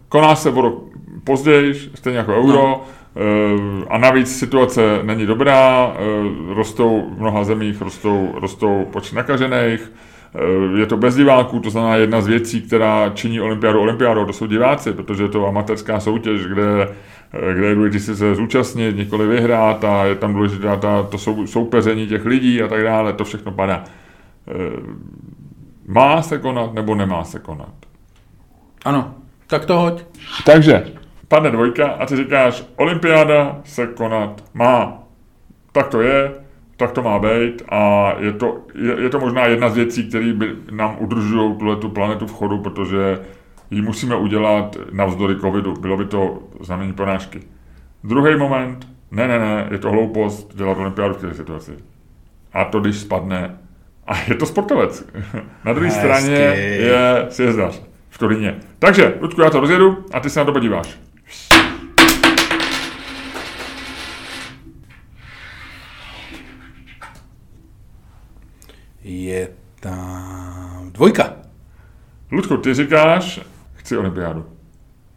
Speaker 2: Koná se o rok později, stejně jako euro, no. Uh, a navíc situace není dobrá, uh, rostou v mnoha zemích, rostou, rostou počty nakažených, uh, je to bez diváků, to znamená jedna z věcí, která činí olympiádu olympiádou, to jsou diváci, protože je to amatérská soutěž, kde eh, kde je důležité se zúčastnit, nikoli vyhrát a je tam důležitá ta, to sou, soupeření těch lidí a tak dále, to všechno padá. Eh, Má se konat nebo nemá se konat?
Speaker 1: Ano, tak to hoď.
Speaker 2: Takže, padne dvojka a ty říkáš, olympiáda se konat má. Tak to je, tak to má být a je to, je, je to možná jedna z věcí, které by nám udržují tuhle tu planetu v chodu, protože ji musíme udělat navzdory covidu. Bylo by to znamení porážky. Druhý moment, ne, ne, ne, je to hloupost dělat olympiádu v této situaci. A to, když spadne, a je to sportovec. Na druhé straně je sjezdař v Turíně. Takže, Luďku, já to rozjedu a ty se na to podíváš.
Speaker 1: Je tam dvojka.
Speaker 2: Ludku, ty říkáš, chci olympiádu.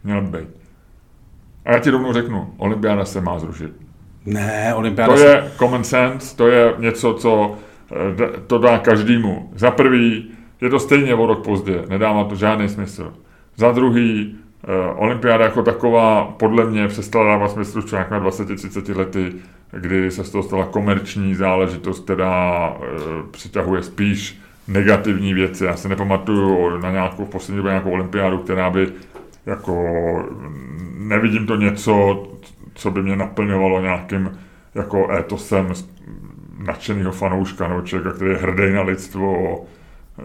Speaker 2: Měla by být. A já ti rovnou řeknu, olympiáda se má zrušit.
Speaker 1: Ne, olympiáda
Speaker 2: To
Speaker 1: se-
Speaker 2: je common sense, to je něco, co eh, to dá každému. Za prvý, je to stejně o rok pozdě, nedává to žádný smysl. Za druhý, eh, olympiáda jako taková podle mě přestala dávat smysl už nějak na 20-30 lety, kdy se z toho stala komerční záležitost, která eh, přitahuje spíš negativní věci. Já se nepamatuju na nějakou v poslední době nějakou olympiádu, která by jako nevidím to něco, co by mě naplňovalo nějakým jako etosem nadšeného fanouška nebo člověka, který je hrdý na lidstvo, eh,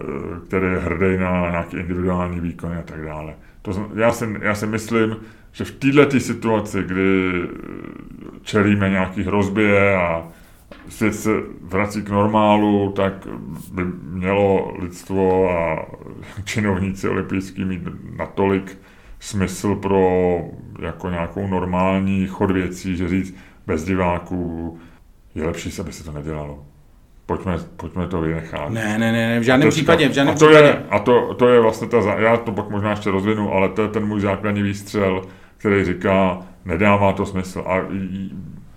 Speaker 2: který je hrdý na nějaký individuální výkony a tak dále. To, já, si, já si myslím, že v této situaci, kdy eh, čelíme nějaký hrozbě a svět se vrací k normálu, tak by mělo lidstvo a činovníci olympijský mít natolik smysl pro jako nějakou normální chod věcí, že říct bez diváků je lepší, aby se to nedělalo. Pojďme, pojďme to vynechat.
Speaker 1: Ne, ne, ne, v žádném
Speaker 2: Teďka.
Speaker 1: případě, v žádném
Speaker 2: a to
Speaker 1: případě.
Speaker 2: Je, a to, to je vlastně ta, já to pak možná ještě rozvinu, ale to je ten můj základní výstřel, který říká, nedává to smysl. A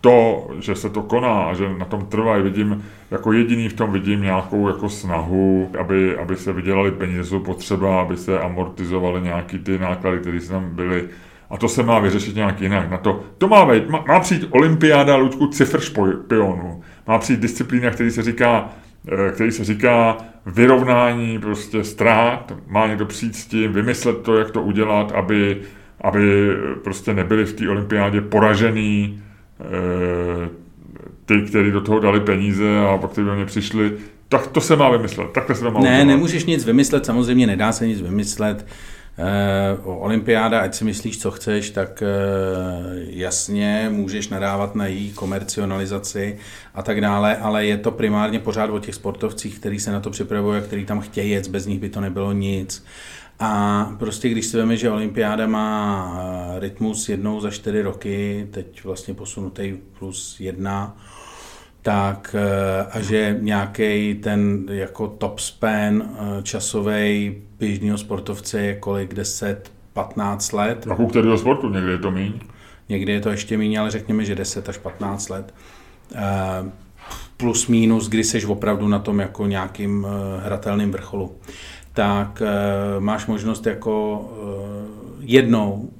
Speaker 2: to, že se to koná a že na tom trvá, vidím, jako jediný v tom vidím nějakou jako snahu, aby, aby se vydělali peníze, potřeba, aby se amortizovaly nějaký ty náklady, které tam byly. A to se má vyřešit nějak jinak. Na to, to má, být, má, má přijít olympiáda Luďku cifr špionů. Má přijít disciplína, který se říká, eh, který se říká vyrovnání prostě ztrát, má někdo přijít s tím, vymyslet to, jak to udělat, aby, aby prostě nebyli v té olympiádě poražený eh, ty, kteří do toho dali peníze a pak ty do mě přišli, tak to se má vymyslet, takhle se to má
Speaker 1: Ne,
Speaker 2: udělat.
Speaker 1: nemůžeš nic vymyslet, samozřejmě nedá se nic vymyslet. olympiáda, ať si myslíš, co chceš, tak jasně můžeš nadávat na její komercionalizaci a tak dále, ale je to primárně pořád o těch sportovcích, kteří se na to připravují a kteří tam chtějí jet, bez nich by to nebylo nic. A prostě když si veme, že olympiáda má rytmus jednou za čtyři roky, teď vlastně posunutý plus jedna, tak eh, a že nějaký ten jako top span eh, časový běžného sportovce je kolik 10, 15 let.
Speaker 2: A u kterého sportu? Někdy je to míň?
Speaker 1: Někdy je to ještě méně, ale řekněme, že 10 až 15 let. Eh, plus minus, kdy seš opravdu na tom jako nějakým hratelným vrcholu. Tak máš možnost jako jednou,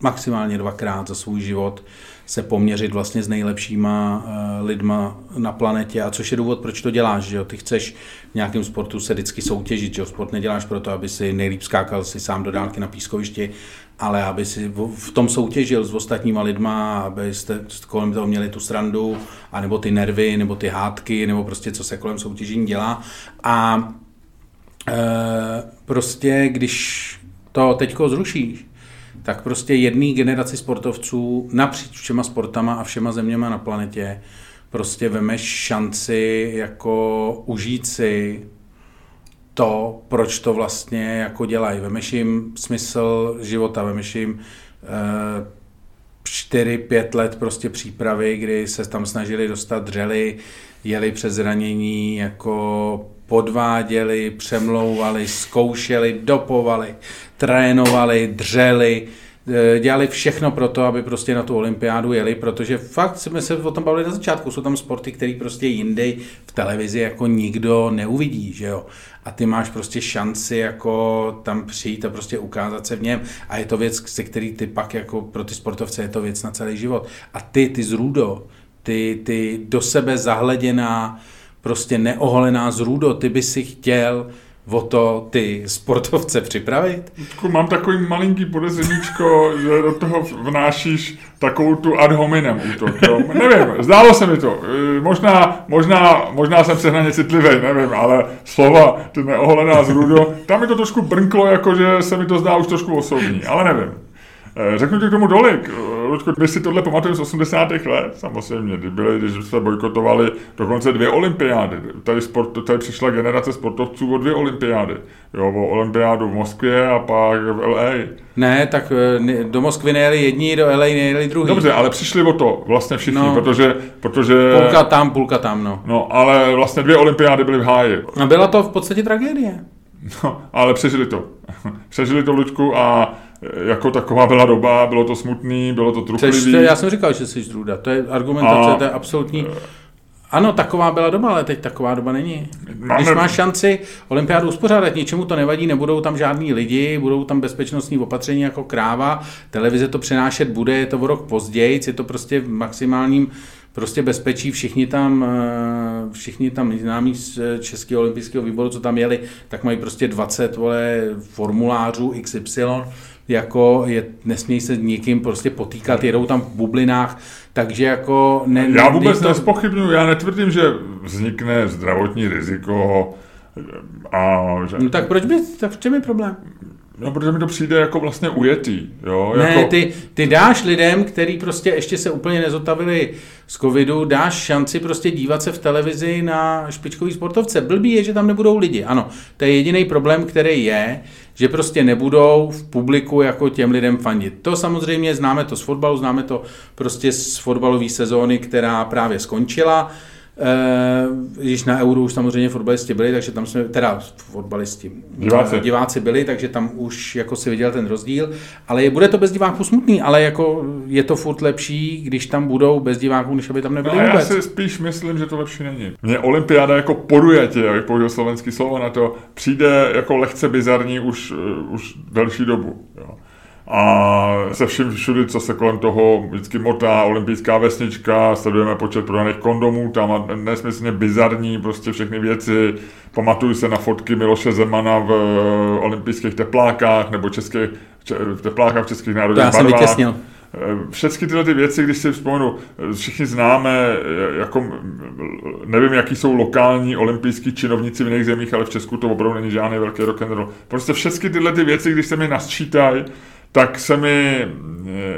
Speaker 1: maximálně dvakrát za svůj život se poměřit vlastně s nejlepšíma uh, lidma na planetě a což je důvod, proč to děláš, že jo? Ty chceš v nějakém sportu se vždycky soutěžit, že jo? Sport neděláš proto, aby si nejlíp skákal si sám do dálky na pískovišti, ale aby si v tom soutěžil s ostatníma lidma, abyste kolem toho měli tu srandu, anebo ty nervy, nebo ty hádky, nebo prostě co se kolem soutěžení dělá. A prostě, když to teďko zrušíš, tak prostě jedné generaci sportovců napříč všema sportama a všema zeměma na planetě prostě vemeš šanci jako užít si to, proč to vlastně jako dělají. Vemeš jim smysl života, vemeš jim e, čtyři, pět let prostě přípravy, kdy se tam snažili dostat dřely, jeli přes zranění, jako podváděli, přemlouvali, zkoušeli, dopovali, trénovali, dřeli, eh, dělali všechno pro to, aby prostě na tu olympiádu jeli, protože fakt jsme se o tom bavili na začátku, jsou tam sporty, které prostě jindy v televizi jako nikdo neuvidí, že jo. A ty máš prostě šanci jako tam přijít a prostě ukázat se v něm. A je to věc, se který ty pak jako pro ty sportovce je to věc na celý život. A ty, ty z Rudo, ty, ty do sebe zahleděná, prostě neoholená zrůdo, ty by si chtěl o to ty sportovce připravit?
Speaker 2: Mám takový malinký podezřeníčko, že do toho vnášíš takovou tu ad hominem útok. Jo? Nevím, zdálo se mi to. E, možná, možná, možná jsem hraně citlivý, nevím, ale slova, ty neoholená zrůdo, tam mi to trošku brnklo, jako že se mi to zdá už trošku osobní, ale nevím. E, řeknu ti k tomu dolik. Ludku, my si tohle pamatujeme z 80. let, samozřejmě, kdy, byly, když se bojkotovali dokonce dvě olympiády. Tady, sport, tady přišla generace sportovců o dvě olympiády. Jo, o olympiádu v Moskvě a pak v LA.
Speaker 1: Ne, tak eh, do Moskvy nejeli jedni, do LA nejeli druhý.
Speaker 2: Dobře, ale přišli o to vlastně všichni, no, protože, protože...
Speaker 1: Půlka tam, půlka tam, no.
Speaker 2: No, ale vlastně dvě olympiády byly v háji.
Speaker 1: A byla to v podstatě tragédie.
Speaker 2: No, ale přežili to. přežili to, Luďku, a jako taková byla doba, bylo to smutný, bylo to truchlivý.
Speaker 1: Já jsem říkal, že jsi zrůda, to je argumentace, a, to je absolutní... Ano, taková byla doba, ale teď taková doba není. Máme... Když máš šanci olympiádu uspořádat, ničemu to nevadí, nebudou tam žádní lidi, budou tam bezpečnostní opatření jako kráva, televize to přenášet bude, je to o rok později, je to prostě v maximálním prostě bezpečí, všichni tam, eh, všichni tam známí z Českého olympijského výboru, co tam jeli, tak mají prostě 20 vole, formulářů XY, jako je, nesmí se nikým prostě potýkat, jedou tam v bublinách, takže jako...
Speaker 2: Ne, já vůbec to... nespochybnuju, já netvrdím, že vznikne zdravotní riziko a... Že...
Speaker 1: No tak proč by, tak v čem je problém?
Speaker 2: No, protože mi to přijde jako vlastně ujetý. Jo?
Speaker 1: Ne,
Speaker 2: jako...
Speaker 1: ty, ty dáš lidem, který prostě ještě se úplně nezotavili z covidu, dáš šanci prostě dívat se v televizi na špičkový sportovce. Blbý je, že tam nebudou lidi. Ano, to je jediný problém, který je, že prostě nebudou v publiku jako těm lidem fandit. To samozřejmě známe to z fotbalu, známe to prostě z fotbalové sezóny, která právě skončila. Eh, když na Euro už samozřejmě fotbalisti byli, takže tam jsme, teda fotbalisti,
Speaker 2: diváci.
Speaker 1: diváci byli, takže tam už jako si viděl ten rozdíl, ale je, bude to bez diváků smutný, ale jako je to furt lepší, když tam budou bez diváků, než aby tam nebyli no,
Speaker 2: vůbec. Já si spíš myslím, že to lepší není. Mně olympiáda jako podujatě, jak použil slovenský slovo na to, přijde jako lehce bizarní už, uh, už delší dobu. Jo a se vším všudy, co se kolem toho vždycky motá, olympijská vesnička, sledujeme počet prodaných kondomů, tam a nesmyslně bizarní prostě všechny věci. Pamatuju se na fotky Miloše Zemana v eh, olympijských teplákách nebo českých, v teplákách v českých národních
Speaker 1: barvách. Já jsem vytěsnil.
Speaker 2: všechny tyhle ty věci, když si vzpomenu, všichni známe, jako, nevím, jaký jsou lokální olympijský činovníci v jiných zemích, ale v Česku to opravdu není žádný velký rock and roll. Prostě všechny tyhle ty věci, když se mi nasčítají, tak se mi,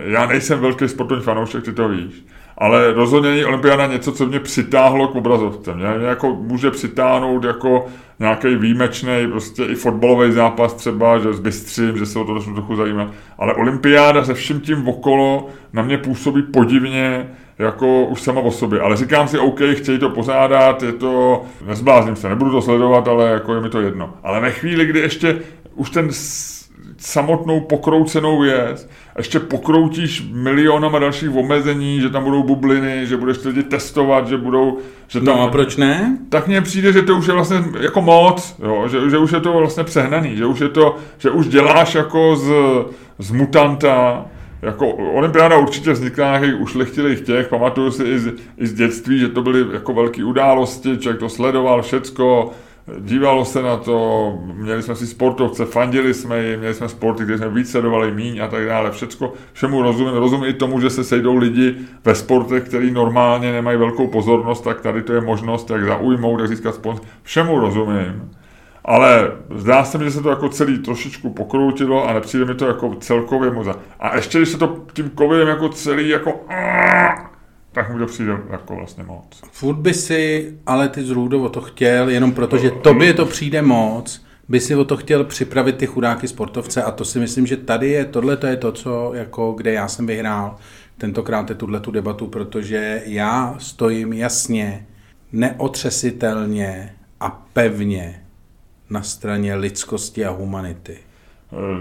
Speaker 2: já nejsem velký sportovní fanoušek, ty to víš, ale rozhodně není olympiáda něco, co mě přitáhlo k obrazovce. Mě, mě jako může přitáhnout jako nějaký výjimečný, prostě i fotbalový zápas třeba, že zbystřím, že se o to trochu zajímá. Ale olympiáda se vším tím okolo na mě působí podivně, jako už sama o sobě. Ale říkám si, OK, chtějí to pořádat, je to, nezblázním se, nebudu to sledovat, ale jako je mi to jedno. Ale ve chvíli, kdy ještě už ten samotnou pokroucenou věc, ještě pokroutíš milionama dalších omezení, že tam budou bubliny, že budeš lidi testovat, že budou... Že
Speaker 1: tam, no a proč ne?
Speaker 2: Tak mně přijde, že to už je vlastně jako moc, jo? Že, že už je to vlastně přehnaný, že už je to, že už děláš jako z, z mutanta, jako olympiáda určitě vznikla nějakých ušlechtilých těch, pamatuju si i z, i z dětství, že to byly jako velké události, člověk to sledoval, všecko, dívalo se na to, měli jsme si sportovce, fandili jsme jim, měli jsme sporty, kde jsme víc sledovali míň a tak dále, všecko, všemu rozumím, rozumím i tomu, že se sejdou lidi ve sportech, který normálně nemají velkou pozornost, tak tady to je možnost, jak zaujmout, jak získat sponsor, všemu rozumím. Ale zdá se mi, že se to jako celý trošičku pokroutilo a nepřijde mi to jako celkově moza. A ještě, když se to tím covidem jako celý jako tak mi to přijde jako vlastně moc.
Speaker 1: Furt by si ale ty z o to chtěl, jenom proto, že tobě to přijde moc, by si o to chtěl připravit ty chudáky sportovce a to si myslím, že tady je, tohle to je to, co, jako, kde já jsem vyhrál tentokrát je tuhle tu debatu, protože já stojím jasně, neotřesitelně a pevně na straně lidskosti a humanity.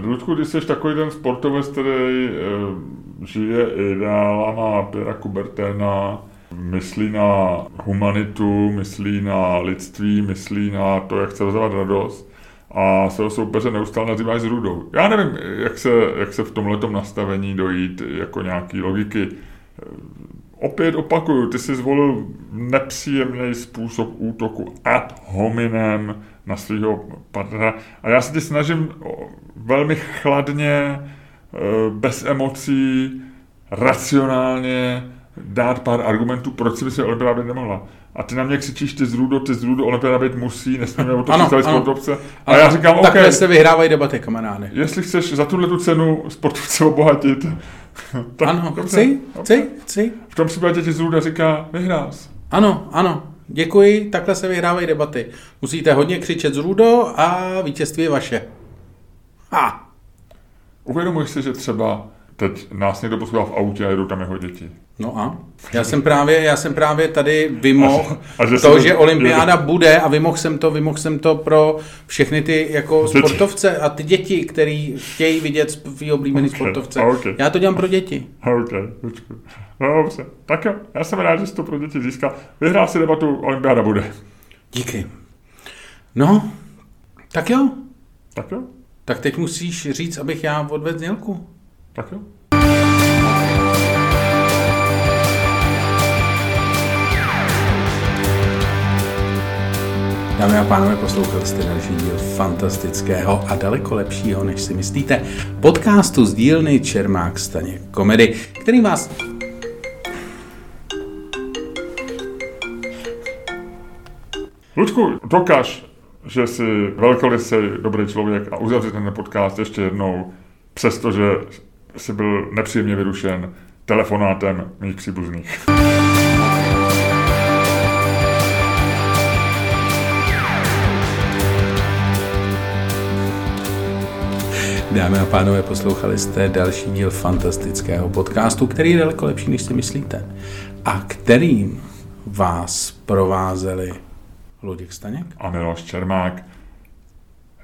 Speaker 2: Ludku, když jsi takový ten sportovec, který eh, žije ideálama Pěra Kuberténa, myslí na humanitu, myslí na lidství, myslí na to, jak chce rozdávat radost a svého soupeře neustále nazýváš s rudou. Já nevím, jak se, jak se v tomhle nastavení dojít jako nějaký logiky. Opět opakuju, ty jsi zvolil nepříjemný způsob útoku ad hominem na svého partnera a já se ti snažím velmi chladně, eh, bez emocí, racionálně dát pár argumentů, proč si by se olympiáda být nemohla. A ty na mě křičíš, ty zrůdo, ty zrůdo, olympiáda být musí, nesmíme o to ano, ano, sportovce. A ano, já říkám, OK.
Speaker 1: Takhle se vyhrávají debaty, kamarády.
Speaker 2: Jestli chceš za tuhle tu cenu sportovce obohatit,
Speaker 1: tak ano, dobře, chci, chci, chci.
Speaker 2: V tom případě ti zrůda říká, vyhrál
Speaker 1: Ano, ano, děkuji, takhle se vyhrávají debaty. Musíte hodně křičet z rudo a vítězství je vaše.
Speaker 2: Ha! Uvědomuji si, že třeba teď nás někdo poslouchá v autě a jedou tam jeho děti.
Speaker 1: No a? Já jsem právě, já jsem právě tady vymohl to, že olympiáda bude a vymohl jsem to, vymohl jsem to pro všechny ty jako děti. sportovce a ty děti, který chtějí vidět svý oblíbený okay. sportovce. Okay. Já to dělám pro děti.
Speaker 2: OK, No dobře. Tak jo, já jsem rád, že jsi to pro děti získal. Vyhrál si debatu, olympiáda bude.
Speaker 1: Díky. No, tak jo.
Speaker 2: Tak jo.
Speaker 1: Tak teď musíš říct, abych já odvedl znělku.
Speaker 2: Tak jo.
Speaker 1: Dámy a pánové, poslouchali jste další díl fantastického a daleko lepšího, než si myslíte, podcastu z dílny Čermák Staně komedy, který vás
Speaker 2: Ludku, dokáž že jsi velkolisý dobrý člověk a uzavři ten podcast ještě jednou, přestože jsi byl nepříjemně vyrušen telefonátem mých příbuzných.
Speaker 1: Dámy a pánové, poslouchali jste další díl fantastického podcastu, který je daleko lepší, než si myslíte. A kterým vás provázeli Luděk Staněk.
Speaker 2: A Miloš Čermák.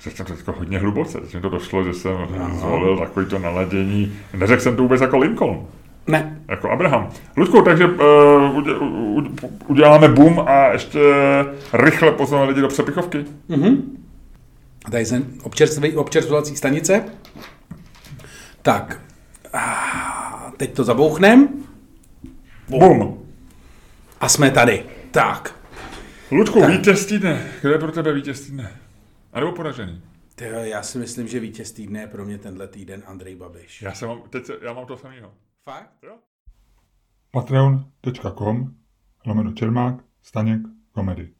Speaker 2: Řekl jsem to jako hodně hluboce, teď mi to došlo, že jsem no. zvolil takový to naladění. Neřekl jsem to vůbec jako Lincoln.
Speaker 1: Ne.
Speaker 2: Jako Abraham. Ludku, takže uh, uděláme boom a ještě rychle pozveme lidi do přepichovky.
Speaker 1: Mm-hmm. Tady jsem občerstvovací stanice. Tak. A teď to zabouchnem.
Speaker 2: Boom.
Speaker 1: A jsme tady. Tak.
Speaker 2: Ludku, tak. vítěz týdne. Kdo je pro tebe vítěz týdne? A nebo poražený?
Speaker 1: Tyjo, já si myslím, že vítěz týdne je pro mě tenhle týden Andrej Babiš.
Speaker 2: Já, jsem mám, teď, já mám to samého.
Speaker 1: Fakt?
Speaker 2: Jo. Patreon.com lomeno Čermák, Staněk, komedy.